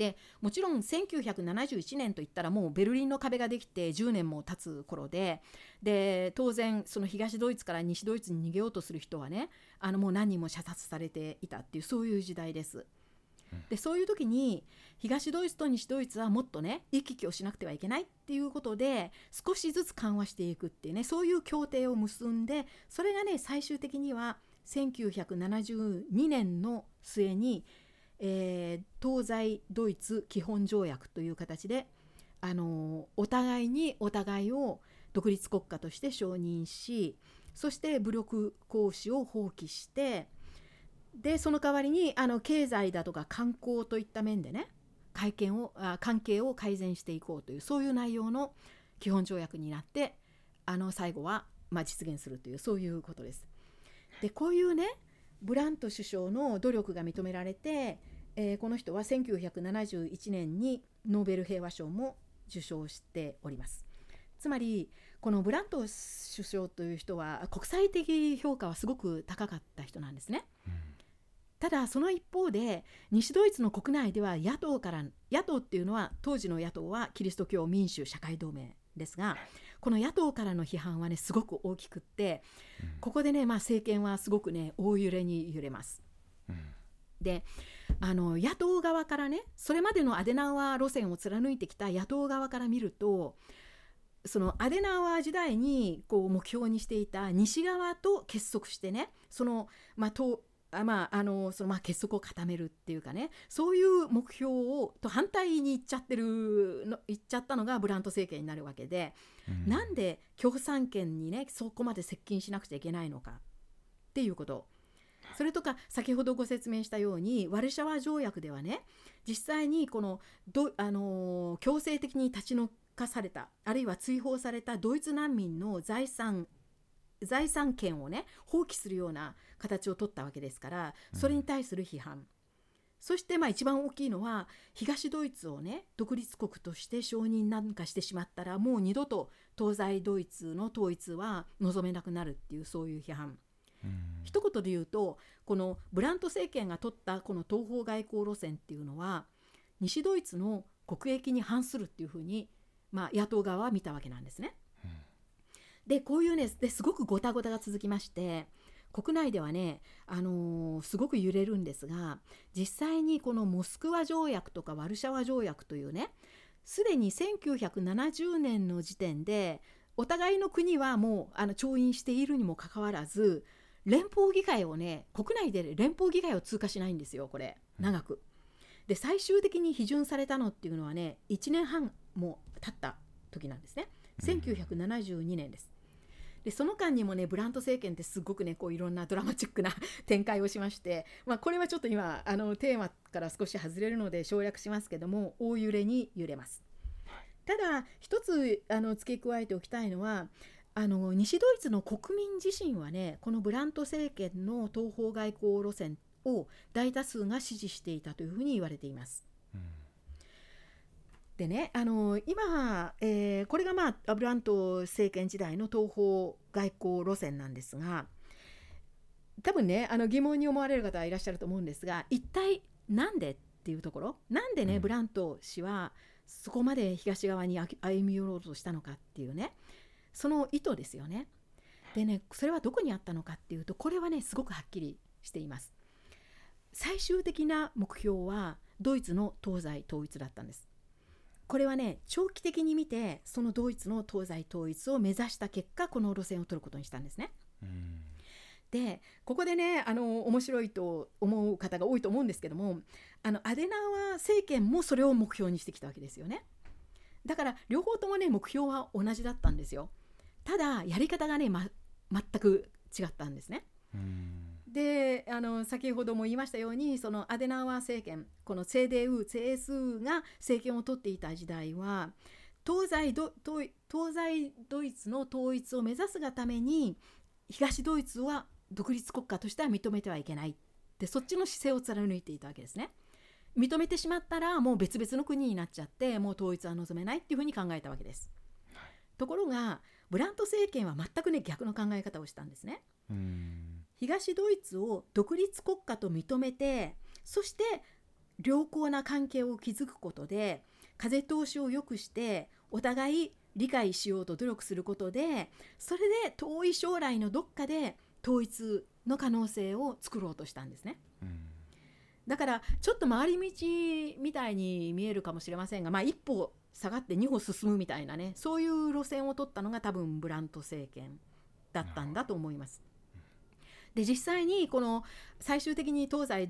でもちろん1971年といったらもうベルリンの壁ができて10年も経つ頃でで当然その東ドイツから西ドイツに逃げようとする人はねあのもう何人も射殺されていたっていうそういう時代です。でそういう時に東ドイツと西ドイツはもっとね行き来をしなくてはいけないっていうことで少しずつ緩和していくっていうねそういう協定を結んでそれがね最終的には1972年の末に、えー東西ドイツ基本条約という形で、あのお互いにお互いを独立国家として承認しそして武力行使を放棄してでその代わりにあの経済だとか観光といった面でね会見をあ関係を改善していこうというそういう内容の基本条約になってあの最後は、まあ、実現するというそういうことです。でこういうねブラント首相の努力が認められて、えーこの人は1971年にノーベル平和賞も受賞しております。つまりこのブラント首相という人は国際的評価はすごく高かった人なんですね。ただその一方で西ドイツの国内では野党から野党っていうのは当時の野党はキリスト教民主社会同盟ですがこの野党からの批判はねすごく大きくってここでね、まあ、政権はすごくね大揺れに揺れます。であの野党側からねそれまでのアデナウアー路線を貫いてきた野党側から見るとそのアデナウアー時代にこう目標にしていた西側と結束してねその、まあ、まあ、あのそのまあ結束を固めるっていうかねそういう目標をと反対に行っちゃってるの行っちゃったのがブラント政権になるわけで、なんで共産権にねそこまで接近しなくちゃいけないのかっていうことそれとか先ほどご説明したようにワルシャワ条約ではね実際にこのど、あのー強制的に立ち退かされたあるいは追放されたドイツ難民の財産財産権をね放棄するような形を取ったわけですからそれに対する批判、そしてまあ一番大きいのは東ドイツをね独立国として承認なんかしてしまったらもう二度と東西ドイツの統一は望めなくなるっていうそういう批判。一言で言うとこのブラント政権が取ったこの東方外交路線っていうのは西ドイツの国益に反するっていうふうに、まあ、野党側は見たわけなんですね。でこういうねですごくごたごたが続きまして国内ではね、あのー、すごく揺れるんですが実際にこのモスクワ条約とかワルシャワ条約というねすでに1970年の時点でお互いの国はもうあの調印しているにもかかわらず連邦議会をね国内で連邦議会を通過しないんですよこれ長く。で最終的に批准されたのっていうのはね1年半も経った時なんですね1972年です。でその間にもねブラント政権ってすごくねこういろんなドラマチックな展開をしまして、まあ、これはちょっと今あのテーマから少し外れるので省略しますけども大揺れに揺れます。ただ一つあの付け加えておきたいのはあの西ドイツの国民自身はねこのブラント政権の東方外交路線を大多数が支持していたというふうに言われています。うん、でねあの今、えー、これが、まあ、ブラント政権時代の東方外交路線なんですが多分ねあの疑問に思われる方はいらっしゃると思うんですが一体なんでっていうところ？なんでね、うん、ブラント氏はそこまで東側に歩み寄ろうとしたのかっていうねその意図ですよね。でねそれはどこにあったのかっていうとこれはねすごくはっきりしています。最終的な目標はドイツの東西統一だったんです。これはね長期的に見てそのドイツの東西統一を目指した結果この路線を取ることにしたんですね。でここでねあの面白いと思う方が多いと思うんですけどもあのアデナワ政権もそれを目標にしてきたわけですよね。だから両方ともね目標は同じだったんですよ。ただやり方がね、ま、全く違ったんですね。であの先ほども言いましたようにそのアデナウアー政権この CDU、CSU が政権を取っていた時代は東西ド東西ドイツの統一を目指すがために東ドイツは独立国家としては認めてはいけないってそっちの姿勢を貫いていたわけですね。認めてしまったらもう別々の国になっちゃってもう統一は望めないっていうふうに考えたわけです。ところがブラント政権は全くね逆の考え方をしたんですね。東ドイツを独立国家と認めてそして良好な関係を築くことで風通しを良くしてお互い理解しようと努力することでそれで遠い将来のどっかで統一の可能性を作ろうとしたんですね。だからちょっと回り道みたいに見えるかもしれませんが、まあ、一歩下がって2歩進むみたいなねそういう路線を取ったのが多分ブラント政権だったんだと思います。で実際にこの最終的に東西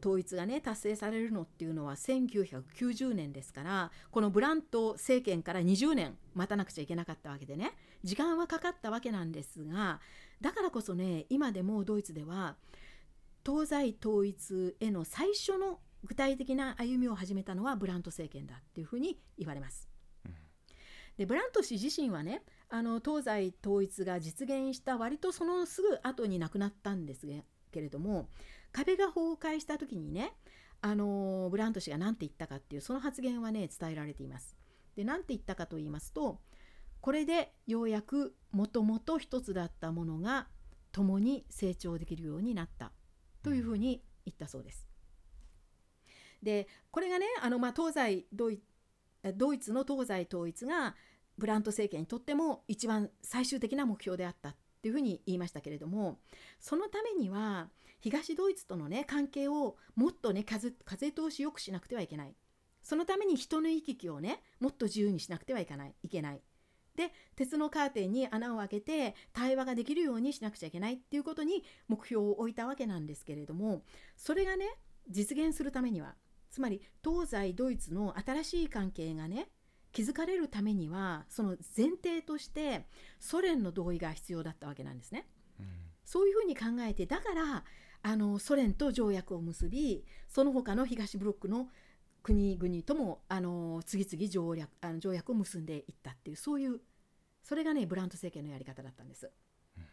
統一がね達成されるのっていうのは1990年ですからこのブラント政権から20年待たなくちゃいけなかったわけでね時間はかかったわけなんですがだからこそね今でもドイツでは東西統一への最初の具体的な歩みを始めたのはブラント政権だっていうふうに言われます。でブラント氏自身はねあの東西統一が実現した割とそのすぐ後に亡くなったんですけれども壁が崩壊した時にねあのブラント氏が何て言ったかっていうその発言はね伝えられています。で何て言ったかと言いますとこれでようやくもともと一つだったものが共に成長できるようになったというふうに言ったそうです。でこれがねあの、まあ、東西ドイドイツの東西統一がブラント政権にとっても一番最終的な目標であったっていうふうに言いましたけれどもそのためには東ドイツとのね関係をもっとね風風通しよくしなくてはいけない。そのために人の行き来をねもっと自由にしなくてはいけない。いけない。で鉄のカーテンに穴を開けて対話ができるようにしなくちゃいけないっていうことに目標を置いたわけなんですけれどもそれがね実現するためにはつまり東西ドイツの新しい関係がね築かれるためにはその前提としてソ連の同意が必要だったわけなんですね。うん、そういうふうに考えてだからあのソ連と条約を結びその他の東ブロックの国々ともあの次々条約あの条約を結んでいったっていうそういうそれがねブラント政権のやり方だったんです。うん、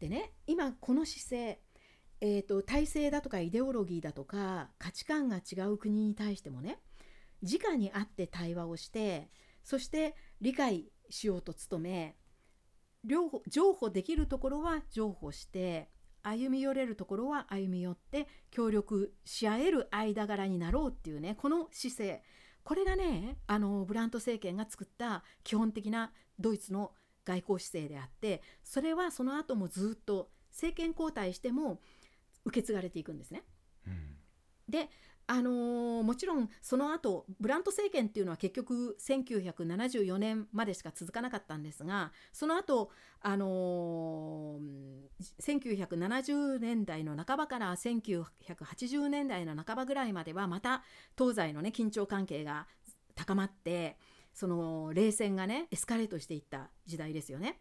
でね今この姿勢えーと、体制だとかイデオロギーだとか価値観が違う国に対してもね直に会って対話をしてそして理解しようと努め両方譲歩できるところは譲歩して歩み寄れるところは歩み寄って協力し合える間柄になろうっていうねこの姿勢。これがねあのブラント政権が作った基本的なドイツの外交姿勢であってそれはその後もずっと政権交代しても受け継がれていくんですね。うん、であのー、もちろんその後ブラント政権っていうのは結局1974年までしか続かなかったんですがその後、あのー、1970年代の半ばから1980年代の半ばぐらいまではまた東西のね緊張関係が高まってその冷戦がねエスカレートしていった時代ですよね。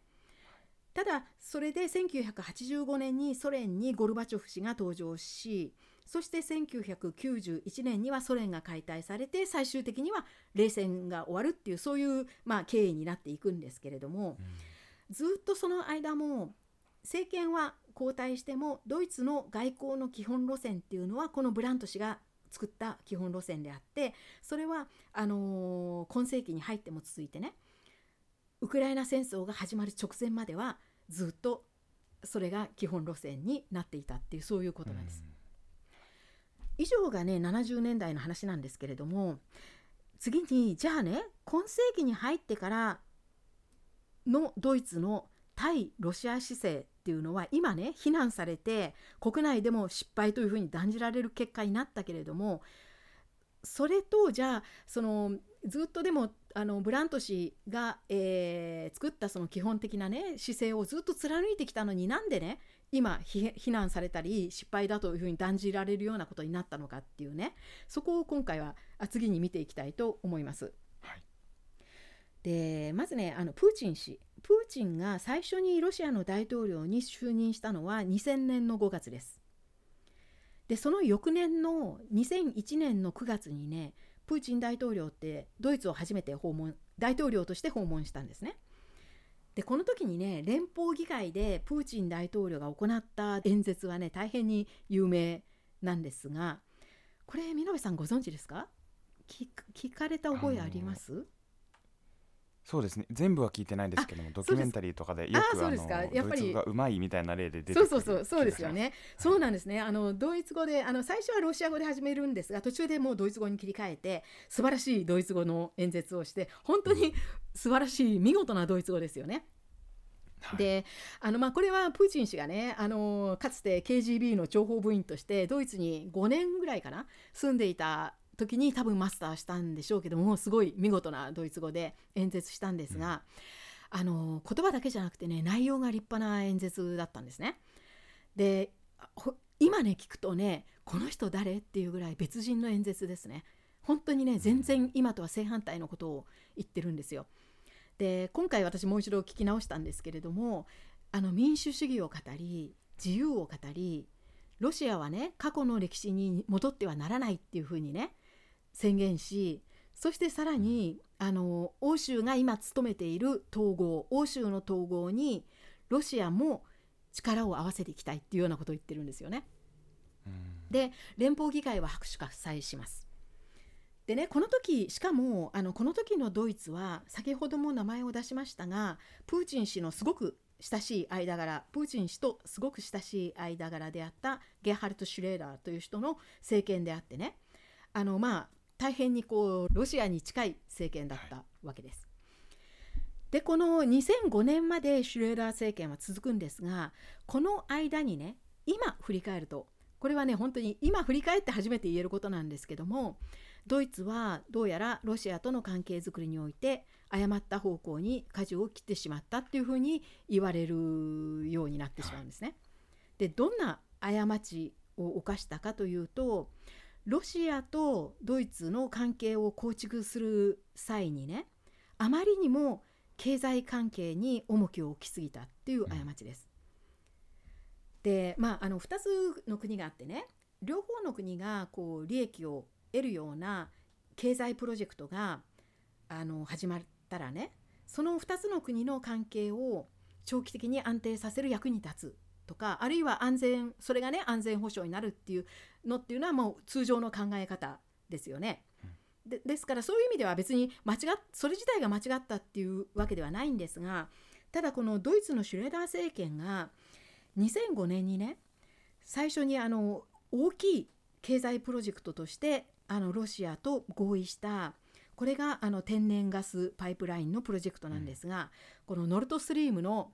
ただそれで1985年にソ連にゴルバチョフ氏が登場しそして1991年にはソ連が解体されて最終的には冷戦が終わるっていうそういう、まあ、経緯になっていくんですけれども、うん、ずっとその間も政権は交代してもドイツの外交の基本路線っていうのはこのブラント氏が作った基本路線であってそれはあのー、今世紀に入っても続いてねウクライナ戦争が始まる直前まではずっとそれが基本路線になっていたっていうそういうことなんです。以上がね70年代の話なんですけれども次にじゃあね今世紀に入ってからのドイツの対ロシア姿勢っていうのは今ね非難されて国内でも失敗というふうに断じられる結果になったけれどもそれとじゃあそのずっとでもあのブラント氏が、えー、作ったその基本的なね姿勢をずっと貫いてきたのになんでね今非難されたり失敗だというふうに断じられるようなことになったのかっていうねそこを今回は次に見ていきたいと思います。はい、でまずねあのプーチン氏プーチンが最初にロシアの大統領に就任したのは2000年の5月です。でその翌年の2001年の9月にねプーチン大統領ってドイツを初めて訪問大統領として訪問したんですね。でこの時にね連邦議会でプーチン大統領が行った演説はね大変に有名なんですがこれ見延さんご存知ですか？聞かれた覚えあります？そうですね。全部は聞いてないですけどもドキュメンタリーとかでよくあのやっぱりがうまいみたいな例で出てそうそうそうそうですよね。*laughs* そうなんですね。あのドイツ語であの最初はロシア語で始めるんですが途中でもうドイツ語に切り替えて素晴らしいドイツ語の演説をして本当に素晴らしい見事なドイツ語ですよね。はい、であのまあこれはプーチン氏がねあのかつて KGB の諜報部員としてドイツに5年ぐらいかな住んでいた時に多分マスターしたんでしょうけどもすごい見事なドイツ語で演説したんですが、うん、あの言葉だけじゃなくてね内容が立派な演説だったんですね。で今ね聞くとねこの人誰っていうぐらい別人の演説ですね。本当にね全然今とは正反対のことを言ってるんですよ。で今回私もう一度聞き直したんですけれどもあの民主主義を語り自由を語りロシアはね過去の歴史に戻ってはならないっていうふうにね宣言しそしてさらにあの欧州が今務めている統合欧州の統合にロシアも力を合わせていきたいっていうようなことを言ってるんですよね。で連邦議会は拍手喝采します。でねこの時しかもあのこの時のドイツは先ほども名前を出しましたがプーチン氏のすごく親しい間柄プーチン氏とすごく親しい間柄であったゲハルト・シュレーダーという人の政権であってねあのまあ大変にこうロシアに近い政権だったわけです。でこの2005年までシュレーダー政権は続くんですがこの間にね今振り返るとこれはね本当に今振り返って初めて言えることなんですけどもドイツはどうやらロシアとの関係づくりにおいて誤った方向に舵を切ってしまったっていうふうに言われるようになってしまうんですね。でどんな過ちを犯したかというとロシアとドイツの関係を構築する際にねあまりにも経済関係に重きを置きすぎたっていう過ちです。でまああの2つの国があってね両方の国がこう利益を得るような経済プロジェクトがあの始まったらねその2つの国の関係を長期的に安定させる役に立つとかあるいは安全それがね安全保障になるっていうのっていうのはもう通常の考え方ですよね。でですからそういう意味では別に間違っそれ自体が間違ったっていうわけではないんですがただこのドイツのシュレーダー政権が2005年にね最初にあの大きい経済プロジェクトとしてあのロシアと合意したこれがあの天然ガスパイプラインのプロジェクトなんですが、このノルトスリームの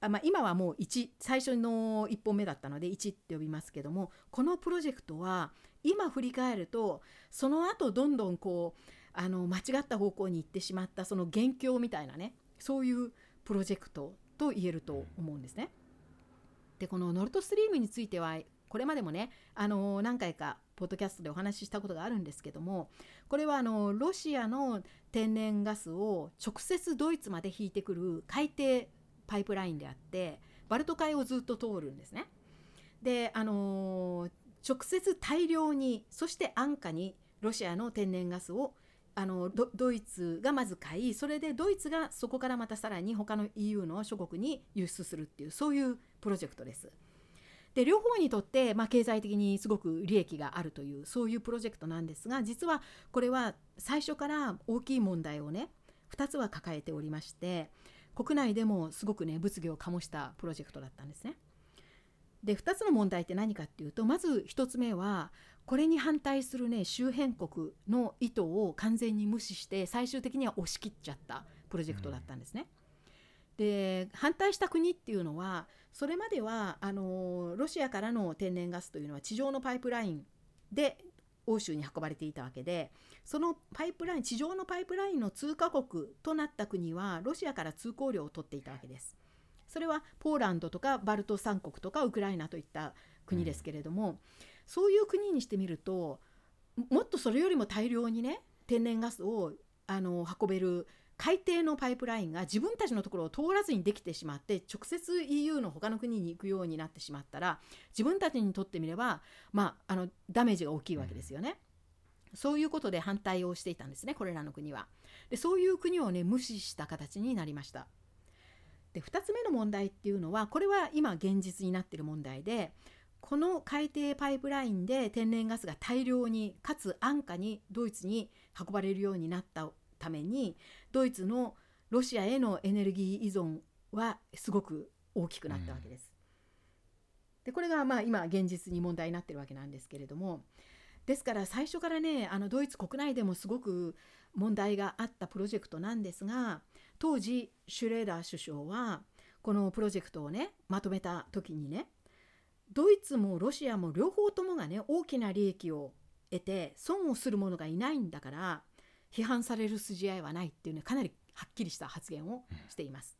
あ、まあ、今はもう1最初の1本目だったので1って呼びますけどもこのプロジェクトは今振り返るとその後どんどんこうあの間違った方向に行ってしまったその元凶みたいなねそういうプロジェクトと言えると思うんですね。でこのノルトストリームについてはこれまでもねあの何回かポッドキャストでお話ししたことがあるんですけどもこれはあのロシアの天然ガスを直接ドイツまで引いてくる海底パイプラインであってバルト海をずっと通るんですね。であの直接大量にそして安価にロシアの天然ガスをあのドイツがまず買いそれでドイツがそこからまたさらに他の EU の諸国に輸出するっていうそういうプロジェクトです。で両方にとって、まあ、経済的にすごく利益があるというそういうプロジェクトなんですが実はこれは最初から大きい問題をね2つは抱えておりまして国内でもすごくね物議を醸したプロジェクトだったんですね。で2つの問題って何かっていうとまず1つ目はこれに反対するね周辺国の意図を完全に無視して最終的には押し切っちゃったプロジェクトだったんですね。うんで反対した国っていうのはそれまではあのロシアからの天然ガスというのは地上のパイプラインで欧州に運ばれていたわけでそのパイプライン地上のパイプラインの通過国となった国はロシアから通行料を取っていたわけです。それはポーランドとかバルト三国とかウクライナといった国ですけれども、うん、そういう国にしてみるともっとそれよりも大量にね天然ガスをあの運べる海底のパイプラインが自分たちのところを通らずにできてしまって直接 EU の他の国に行くようになってしまったら自分たちにとってみれば、まあ、あのダメージが大きいわけですよね。そういうことで反対をしていたんですねこれらの国は。でそういう国をね無視した形になりました。で2つ目の問題っていうのはこれは今現実になってる問題でこの海底パイプラインで天然ガスが大量にかつ安価にドイツに運ばれるようになったためにドイツのロシアへのエネルギー依存はすごく大きくなったわけです。でこれがまあ今現実に問題になってるわけなんですけれどもですから最初からねあのドイツ国内でもすごく問題があったプロジェクトなんですが当時シュレーダー首相はこのプロジェクトをねまとめた時にねドイツもロシアも両方ともがね大きな利益を得て損をする者がいないんだから批判される筋合いはないっていうねかなりはっきりした発言をしています。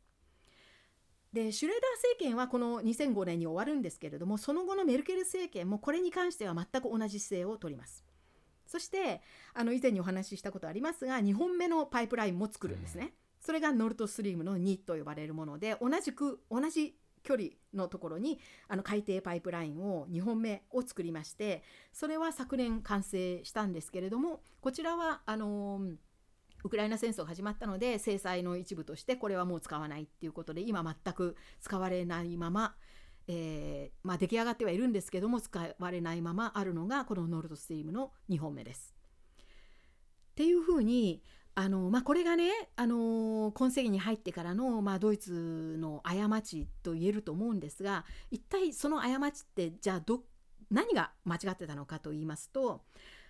でシュレーダー政権はこの2005年に終わるんですけれどもその後のメルケル政権もこれに関しては全く同じ姿勢を取ります。そしてあの以前にお話ししたことありますが2本目のパイプラインも作るんですね。それがノルトスリームの2と呼ばれるもので同じく同じ距離のところにあの海底パイプラインを2本目を作りましてそれは昨年完成したんですけれどもこちらはあのウクライナ戦争が始まったので制裁の一部としてこれはもう使わないっていうことで今全く使われないまま、えー、まあ、出来上がってはいるんですけども使われないままあるのがこのノルドストリームの2本目です。っていうふうにあのまあ、これがね、あの今世紀に入ってからの、まあ、ドイツの過ちと言えると思うんですが一体その過ちってじゃあど何が間違ってたのかと言いますと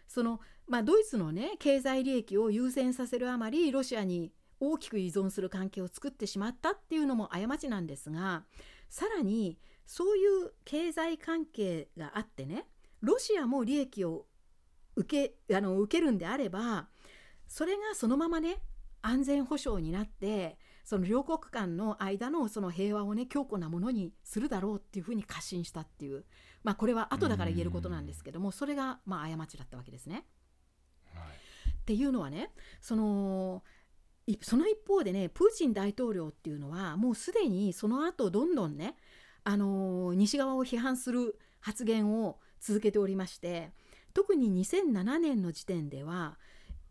その、まあ、ドイツのね経済利益を優先させるあまりロシアに大きく依存する関係を作ってしまったっていうのも過ちなんですがさらにそういう経済関係があってねロシアも利益を受けあの受けるんであればそれがそのままね安全保障になってその両国間の間のその平和をね強固なものにするだろうっていうふうに過信したっていう。まあこれは後だから言えることなんですけどもそれがまあ過ちだったわけですね。はい、っていうのはねそのその一方でねプーチン大統領っていうのはもうすでにその後どんどんねあの西側を批判する発言を続けておりまして特に2007年の時点では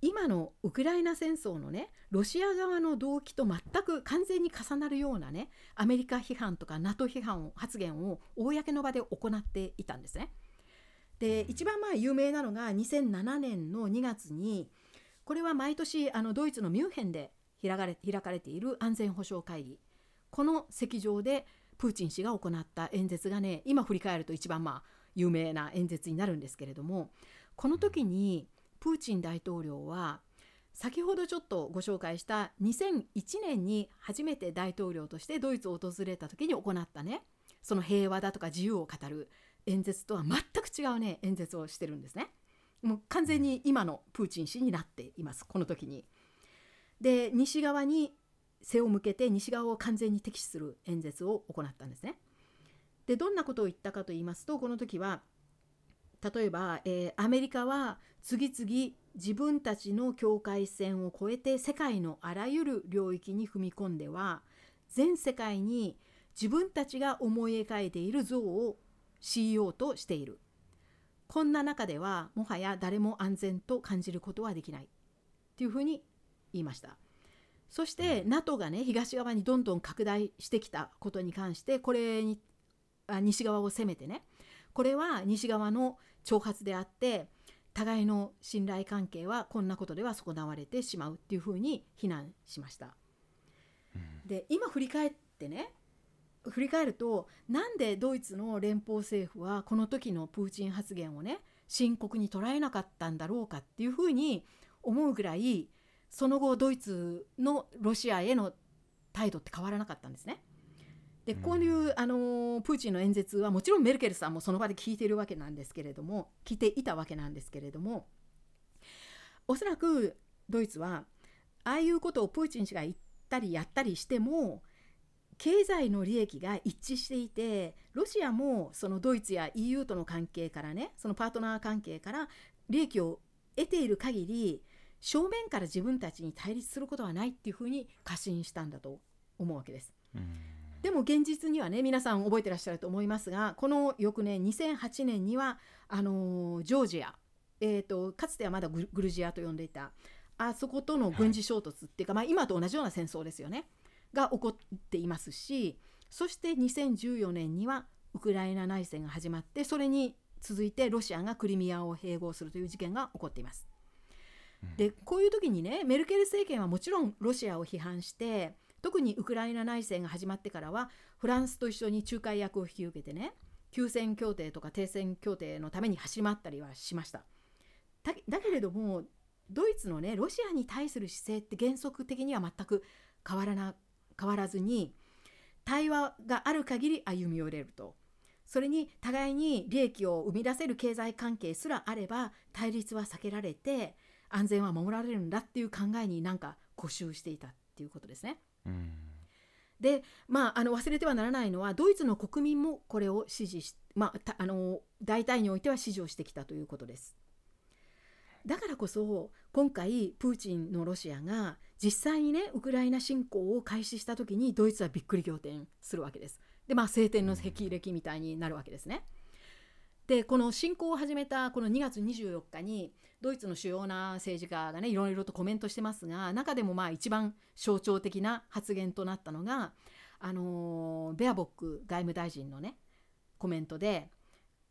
今のウクライナ戦争のねロシア側の動機と全く完全に重なるようなねアメリカ批判とか NATO 批判発言を公の場で行っていたんですね。で一番まあ有名なのが2007年の2月にこれは毎年あのドイツのミュンヘンで開かれ開かれている安全保障会議この席上でプーチン氏が行った演説がね今振り返ると一番まあ有名な演説になるんですけれどもこの時にプーチン大統領は先ほどちょっとご紹介した2001年に初めて大統領としてドイツを訪れた時に行ったねその平和だとか自由を語る演説とは全く違うね演説をしてるんですね。もう完全に今のプーチン氏になっていますこの時に。で西側に背を向けて西側を完全に敵視する演説を行ったんですね。でどんなことを言ったかと言いますとこの時は例えば、えー、アメリカは次々自分たちの境界線を越えて世界のあらゆる領域に踏み込んでは全世界に自分たちが思い描いている像を強いようとしている。こんな中ではもはや誰も安全と感じることはできない。というふうに言いました。そして NATO がね東側にどんどん拡大してきたことに関してこれにあ西側を攻めてねこれは西側の挑発であって互いの信頼関係はこんなことでは損なわれてしまうっていうふうに非難しました。で今振り返ってね振り返るとなんでドイツの連邦政府はこの時のプーチン発言をね深刻に捉えなかったんだろうかっていうふうに思うぐらいその後ドイツのロシアへの態度って変わらなかったんですね。でこういう、あのプーチンの演説はもちろんメルケルさんもその場で聞いているわけなんですけれども聞いていたわけなんですけれどもおそらくドイツはああいうことをプーチン氏が言ったりやったりしても経済の利益が一致していてロシアもそのドイツや EU との関係からねそのパートナー関係から利益を得ている限り正面から自分たちに対立することはないっていうふうに過信したんだと思うわけです。でも現実にはね皆さん覚えてらっしゃると思いますがこの翌年2008年にはあのー、ジョージア、えーと、かつてはまだグルジアと呼んでいたあそことの軍事衝突っていうか、はい、まあ、今と同じような戦争ですよね。が起こっていますしそして2014年にはウクライナ内戦が始まってそれに続いてロシアがクリミアを併合するという事件が起こっています。でこういう時にねメルケル政権はもちろんロシアを批判して特にウクライナ内戦が始まってからはフランスと一緒に仲介役を引き受けてね休戦協定とか停戦協定のために走り回ったりはしました。だけれどもドイツのねロシアに対する姿勢って原則的には全く変わらな変わらずに対話がある限り歩み寄れるとそれに互いに利益を生み出せる経済関係すらあれば対立は避けられて安全は守られるんだっていう考えになんか固執していたっていうことですね。うんでまあ、あの忘れてはならないのはドイツの国民もこれを支持し、まあ、あの大体においては支持をしてきたということです。だからこそ今回プーチンのロシアが実際にねウクライナ侵攻を開始した時にドイツはびっくり仰天するわけです。でまあ晴天の霹靂みたいになるわけですね。でこの侵攻を始めたこの2月24日にドイツの主要な政治家がねいろいろとコメントしてますが中でもまあ一番象徴的な発言となったのがあのベアボック外務大臣のねコメントで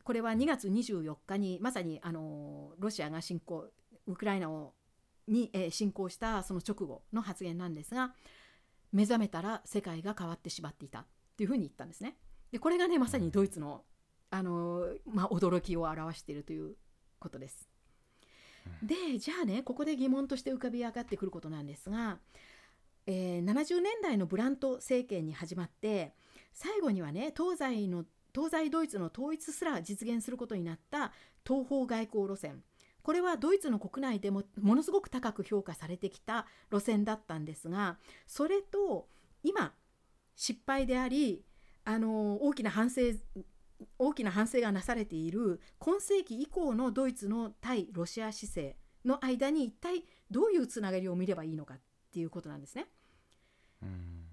これは2月24日にまさにあのロシアが侵攻ウクライナをに、えー、侵攻したその直後の発言なんですが目覚めたら世界が変わってしまっていたっていうふうに言ったんですね。でこれがねまさにドイツのあの、まあ、驚きを表しているということです。でじゃあねここで疑問として浮かび上がってくることなんですが、えー、70年代のブラント政権に始まって最後にはね東西の東西ドイツの統一すら実現することになった東方外交路線これはドイツの国内でもものすごく高く評価されてきた路線だったんですがそれと今失敗でありあの大きな反省大きな反省がなされている今世紀以降のドイツの対ロシア姿勢の間に一体どういうつながりを見ればいいのかっていうことなんですね。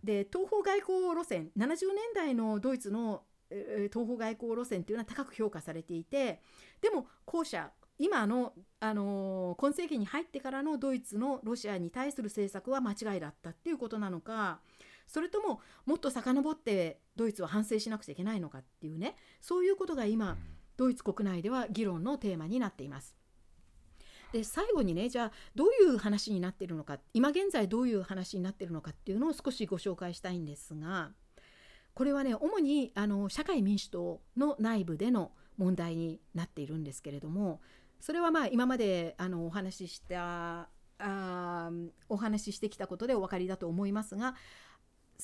で東方外交路線70年代のドイツの東方外交路線っていうのは高く評価されていてでも後者今の、あの今世紀に入ってからのドイツのロシアに対する政策は間違いだったっていうことなのかそれとももっと遡ってドイツは反省しなくちゃいけないのかっていうねそういうことが今ドイツ国内では議論のテーマになっています。で最後にねじゃあどういう話になっているのか今現在どういう話になっているのかっていうのを少しご紹介したいんですがこれはね主にあの社会民主党の内部での問題になっているんですけれどもそれはまあ今まであのお話ししたあお話ししてきたことでお分かりだと思いますが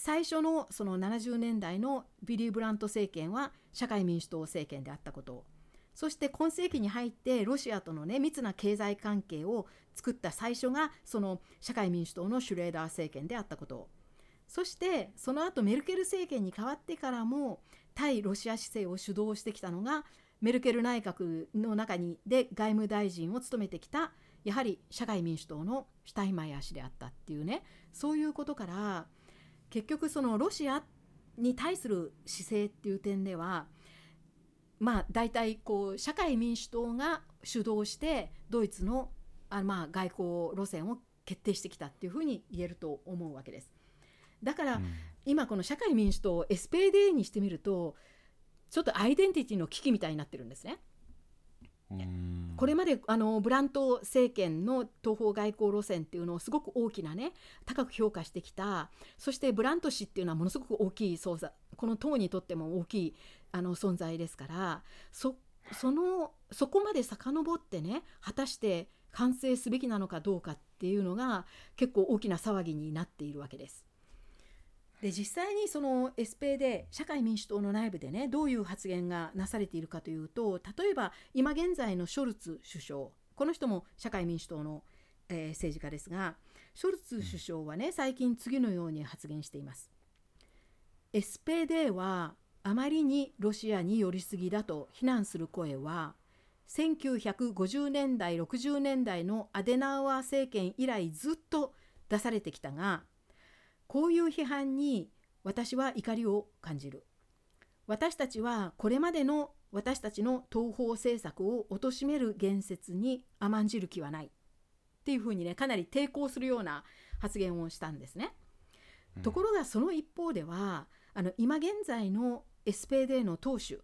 最初のその70年代のビリー・ブラント政権は社会民主党政権であったこと。そして今世紀に入ってロシアとのね密な経済関係を作った最初がその社会民主党のシュレーダー政権であったこと。そしてその後メルケル政権に変わってからも対ロシア姿勢を主導してきたのがメルケル内閣の中にで外務大臣を務めてきたやはり社会民主党のシュタイマイヤー氏であったっていうねそういうことから結局そのロシアに対する姿勢っていう点ではまあ大体こう社会民主党が主導してドイツのあまあ外交路線を決定してきたっていうふうに言えると思うわけです。だから、今この社会民主党 SPD にしてみるとちょっとアイデンティティの危機みたいになってるんですね。これまであのブラント政権の東方外交路線っていうのをすごく大きなね高く評価してきたそしてブラント氏っていうのはものすごく大きい存在この党にとっても大きいあの存在ですからそそのそこまで遡ってね果たして完成すべきなのかどうかっていうのが結構大きな騒ぎになっているわけです。で実際にその SPD 社会民主党の内部でねどういう発言がなされているかというと例えば今現在のショルツ首相この人も社会民主党の、えー、政治家ですがショルツ首相はね最近次のように発言しています。SPD はあまりにロシアに寄りすぎだと非難する声は1950年代60年代のアデナウアー政権以来ずっと出されてきたがこういう批判に私は怒りを感じる。私たちはこれまでの私たちの東方政策を貶める言説に甘んじる気はないっていうふうにねかなり抵抗するような発言をしたんですね。ところがその一方ではあの今現在の SPD の党首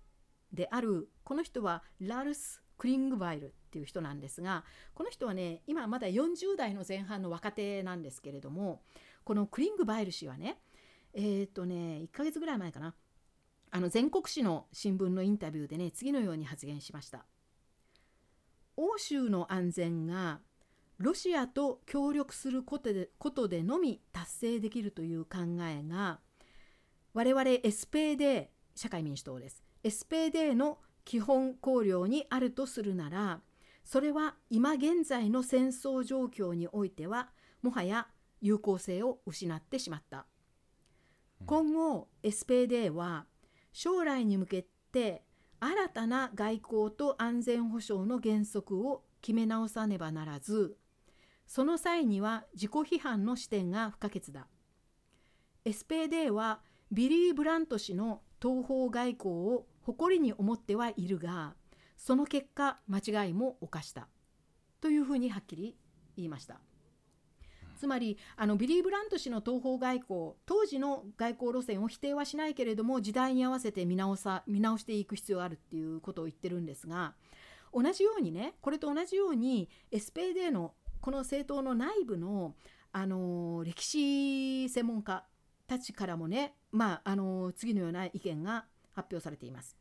であるこの人はラルス・クリングバイルっていう人なんですがこの人はね今まだ40代の前半の若手なんですけれどもこのクリングバイル氏はねえー、っとね1ヶ月ぐらい前かなあの全国紙の新聞のインタビューでね次のように発言しました。欧州の安全がロシアと協力することでことでのみ達成できるという考えが我々 SPD 社会民主党です。SPD の基本考慮にあるとするならそれは今現在の戦争状況においてはもはや有効性を失ってしまった。今後 SPD は将来に向けて新たな外交と安全保障の原則を決め直さねばならずその際には自己批判の視点が不可欠だ。SPD はビリー・ブラント氏の東方外交を誇りに思ってはいるがその結果間違いも犯したというふうにはっきり言いました。つまりあのビリー・ブラント氏の東方外交当時の外交路線を否定はしないけれども時代に合わせて見直さ見直していく必要があるっていうことを言ってるんですが同じようにねこれと同じように SPD のこの政党の内部のあの歴史専門家たちからもね、まあ、あの次のような意見が発表されています。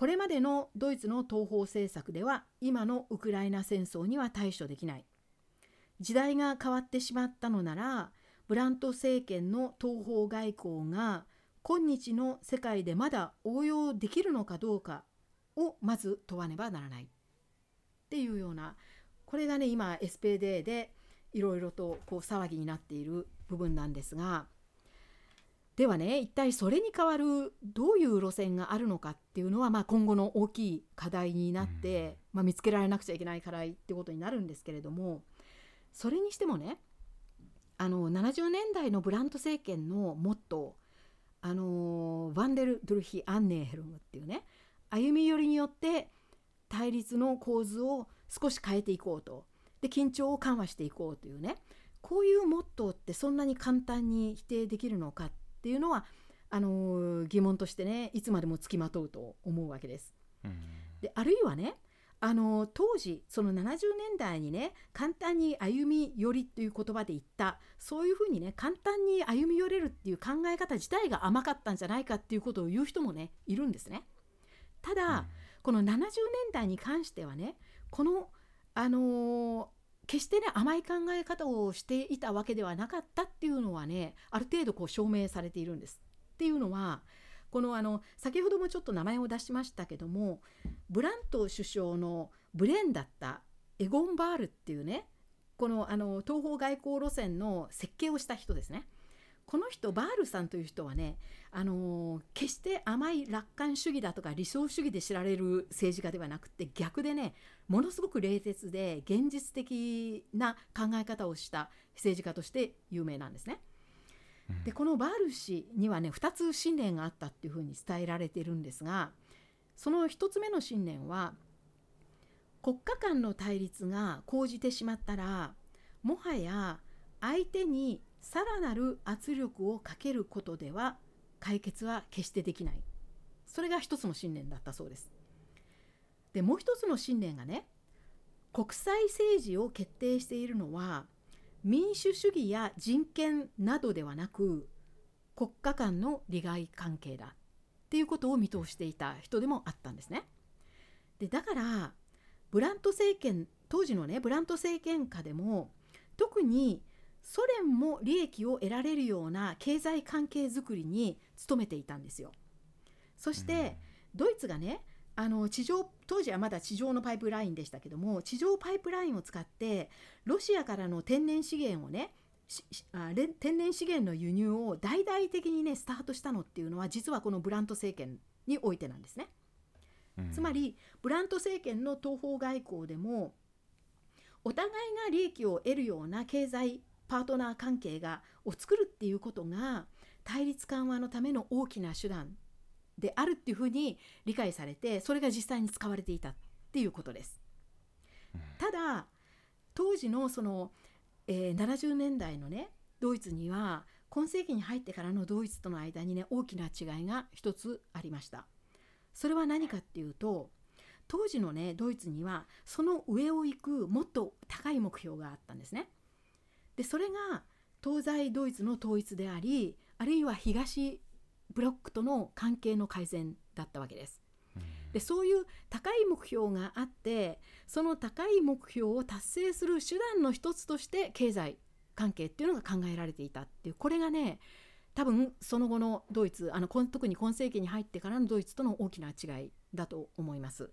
これまでのドイツの東方政策では今のウクライナ戦争には対処できない。時代が変わってしまったのならブラント政権の東方外交が今日の世界でまだ応用できるのかどうかをまず問わねばならない。っていうようなこれがね今 SPD でいろいろとこう騒ぎになっている部分なんですがではね一体それに代わるどういう路線があるのかっていうのは、まあ、今後の大きい課題になって、まあ、見つけられなくちゃいけない課題ってことになるんですけれどもそれにしてもねあの70年代のブラント政権のモットーあのヴァンデル・ドゥルヒ・アンネーヘルムっていうね歩み寄りによって対立の構図を少し変えていこうと。で緊張を緩和していこうというねこういうモットーってそんなに簡単に否定できるのかっていうのはあの疑問としてねいつまでもつきまとうと思うわけです。であるいはねあの当時その70年代にね簡単に歩み寄りっていう言葉で言ったそういうふうにね簡単に歩み寄れるっていう考え方自体が甘かったんじゃないかっていうことを言う人もねいるんですね。ただ、うん、この70年代に関してはねこのあのー、決してね甘い考え方をしていたわけではなかったっていうのはねある程度こう証明されているんです。っていうのはこのあの先ほどもちょっと名前を出しましたけどもブラント首相のブレンだったエゴン・バールっていうねこのあの東方外交路線の設計をした人ですね。この人バールさんという人はね、あのー、決して甘い楽観主義だとか理想主義で知られる政治家ではなくて逆でねものすごく冷徹で現実的な考え方をした政治家として有名なんですね。でこのバール氏にはね2つ信念があったっていうふうに伝えられているんですがその1つ目の信念は国家間の対立が講じてしまったらもはや相手にさらなる圧力をかけることでは解決は決してできないそれが一つの信念だったそうですでもう一つの信念がね国際政治を決定しているのは民主主義や人権などではなく国家間の利害関係だっていうことを見通していた人でもあったんですね。でだからブラント政権当時のねブラント政権下でも特にソ連も利益を得られるような経済関係づくりに努めていたんですよ。そして、ドイツがねあの地上当時はまだ地上のパイプラインでしたけども地上パイプラインを使ってロシアからの天然資源をね天然資源の輸入を大々的にねスタートしたのっていうのは実はこのブラント政権においてなんですね。うん、つまりブラント政権の東方外交でもお互いが利益を得るような経済パートナー関係がを作るっていうことが対立緩和のための大きな手段であるっていうふうに理解されてそれが実際に使われていたっていうことです。ただ当時のその、えー、70年代のねドイツには今世紀に入ってからのドイツとの間にね大きな違いが一つありました。それは何かっていうと当時のねドイツにはその上を行くもっと高い目標があったんですね。でそれが東西ドイツの統一でありあるいは東ブロックとの関係の改善だったわけです。でそういう高い目標があってその高い目標を達成する手段の一つとして経済関係っていうのが考えられていたっていうこれがね多分その後のドイツあの特に今世紀に入ってからのドイツとの大きな違いだと思います。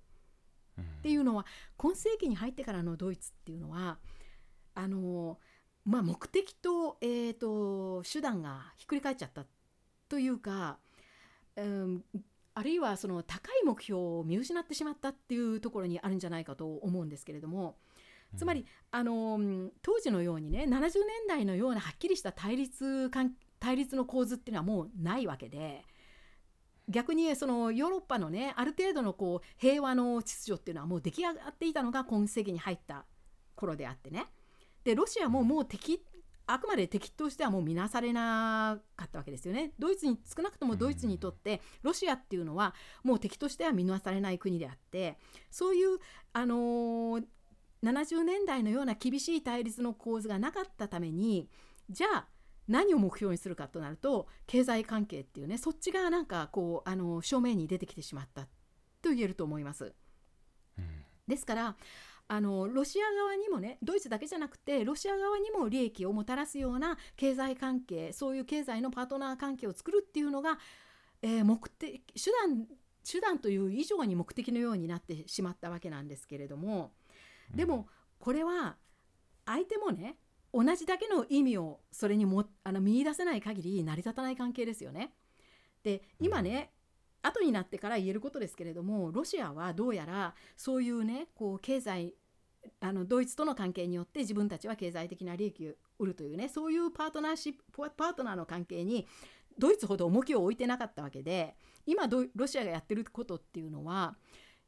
うん、っていうのは今世紀に入ってからのドイツっていうのはあのまあ目的と,、えーと手段がひっくり返っちゃったというか、うん、あるいはその高い目標を見失ってしまったっていうところにあるんじゃないかと思うんですけれどもつまり、あの当時のようにね70年代のようなはっきりした対立対立の構図っていうのはもうないわけで。逆にそのヨーロッパのねある程度のこう平和の秩序っていうのはもう出来上がっていたのが今世紀に入った頃であってねでロシアももう敵あくまで敵としてはもう見なされなかったわけですよね。ドイツに少なくともドイツにとってロシアっていうのはもう敵としては見なされない国であってそういうあのー、70年代のような厳しい対立の構図がなかったためにじゃあ何を目標にするかとなると経済関係っていうねそっちがなんかこうあの正面に出てきてしまったと言えると思います。ですからあのロシア側にもねドイツだけじゃなくてロシア側にも利益をもたらすような経済関係そういう経済のパートナー関係を作るっていうのが、えー、目的手段手段という以上に目的のようになってしまったわけなんですけれどもでもこれは相手もね同じだけの意味をそれにもあの見出せない限り成り立たない関係ですよね。で今ね後になってから言えることですけれどもロシアはどうやらそういうねこう経済あのドイツとの関係によって自分たちは経済的な利益を売るというねそういうパートナーシップパートナーの関係にドイツほど重きを置いてなかったわけで今ロシアがやってることっていうのは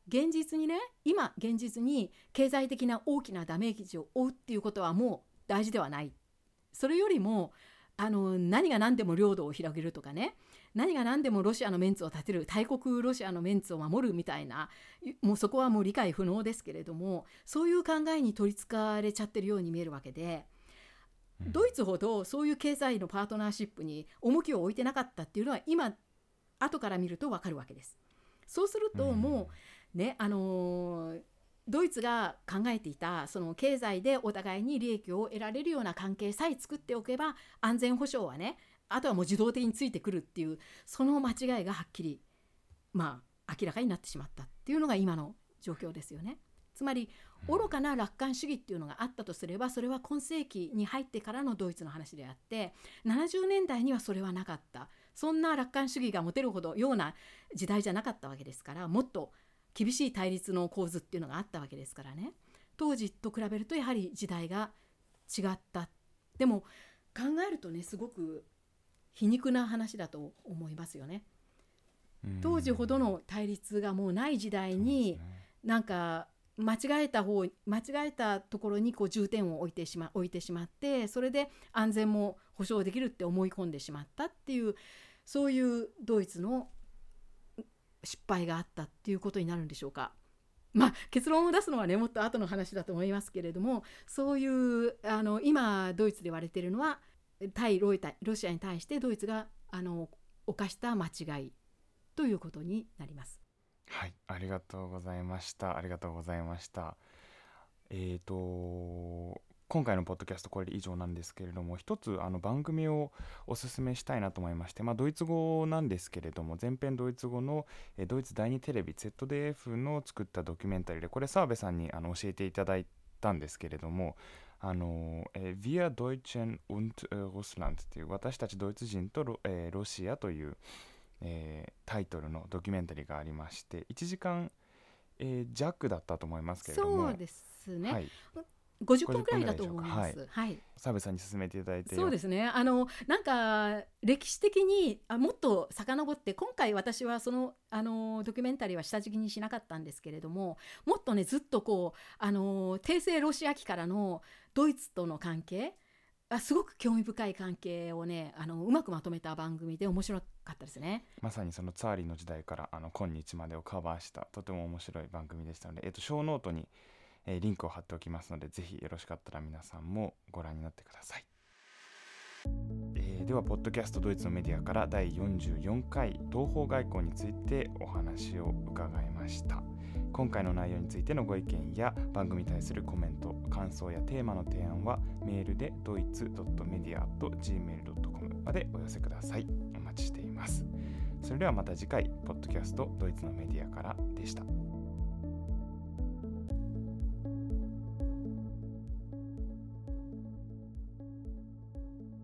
現実にね今現実に経済的な大きなダメージを負うっていうことはもう大事ではない。それよりもあの何が何でも領土を広げるとかね何が何でもロシアのメンツを立てる大国ロシアのメンツを守るみたいなもうそこはもう理解不能ですけれどもそういう考えに取りつかれちゃってるように見えるわけで。ドイツほどそういう経済のパートナーシップに重きを置いてなかったっていうのは今後から見ると分かるわけです。そうするともうね、あのー、ドイツが考えていたその経済でお互いに利益を得られるような関係さえ作っておけば安全保障はねあとはもう自動的についてくるっていうその間違いがはっきりまあ明らかになってしまったっていうのが今の状況ですよね。つまり愚かな楽観主義っていうのがあったとすればそれは今世紀に入ってからのドイツの話であって70年代にはそれはなかった。そんな楽観主義が持てるほどような時代じゃなかったわけですからもっと厳しい対立の構図っていうのがあったわけですからね。当時と比べるとやはり時代が違った。でも考えるとねすごく皮肉な話だと思いますよね。当時ほどの対立がもうない時代に、なんか間違えた方間違えたところにこう重点を置いてしま置いてしまってそれで安全も保障できるって思い込んでしまったっていうそういうドイツの失敗があったっていうことになるんでしょうか。まあ、結論を出すのはねもっと後の話だと思いますけれどもそういうあの今ドイツで言われているのは対ロシアに対してドイツがあの犯した間違いということになります。はい、ありがとうございました。ありがとうございました。えっ、ー、と今回のポッドキャストこれで以上なんですけれども一つあの番組をおすすめしたいなと思いまして、まあ、ドイツ語なんですけれども全編ドイツ語の、えドイツ第2テレビ ZDF の作ったドキュメンタリーでこれ澤部さんにあの教えていただいたんですけれどもあの、えー、Wir Deutschen und Russland っていう私たちドイツ人とロ,、えー、ロシアというえー、タイトルのドキュメンタリーがありまして1時間、えー、弱だったと思いますけれども。そうですね、はい、50分くらいだと思います。はい。澤部さんに勧めていただいて。そうですね。あのなんか歴史的にあもっと遡って今回私はそのあのドキュメンタリーは下敷きにしなかったんですけれども、もっとねずっとこうあの帝政ロシア期からのドイツとの関係。あすごく興味深い関係をねあのうまくまとめた番組で面白かったですねまさにそのツァーリーの時代からあの今日までをカバーしたとても面白い番組でしたので、えっと、ショーノートに、え、リンクを貼っておきますのでぜひよろしかったら皆さんもご覧になってください、えー、ではポッドキャストドイツのメディアから第44回東方外交についてお話を伺いました。今回の内容についてのご意見や番組に対するコメント感想やテーマの提案はメールでドイツ .media.gmail.com までお寄せください。お待ちしています。それではまた次回ポッドキャストドイツのメディアからでした。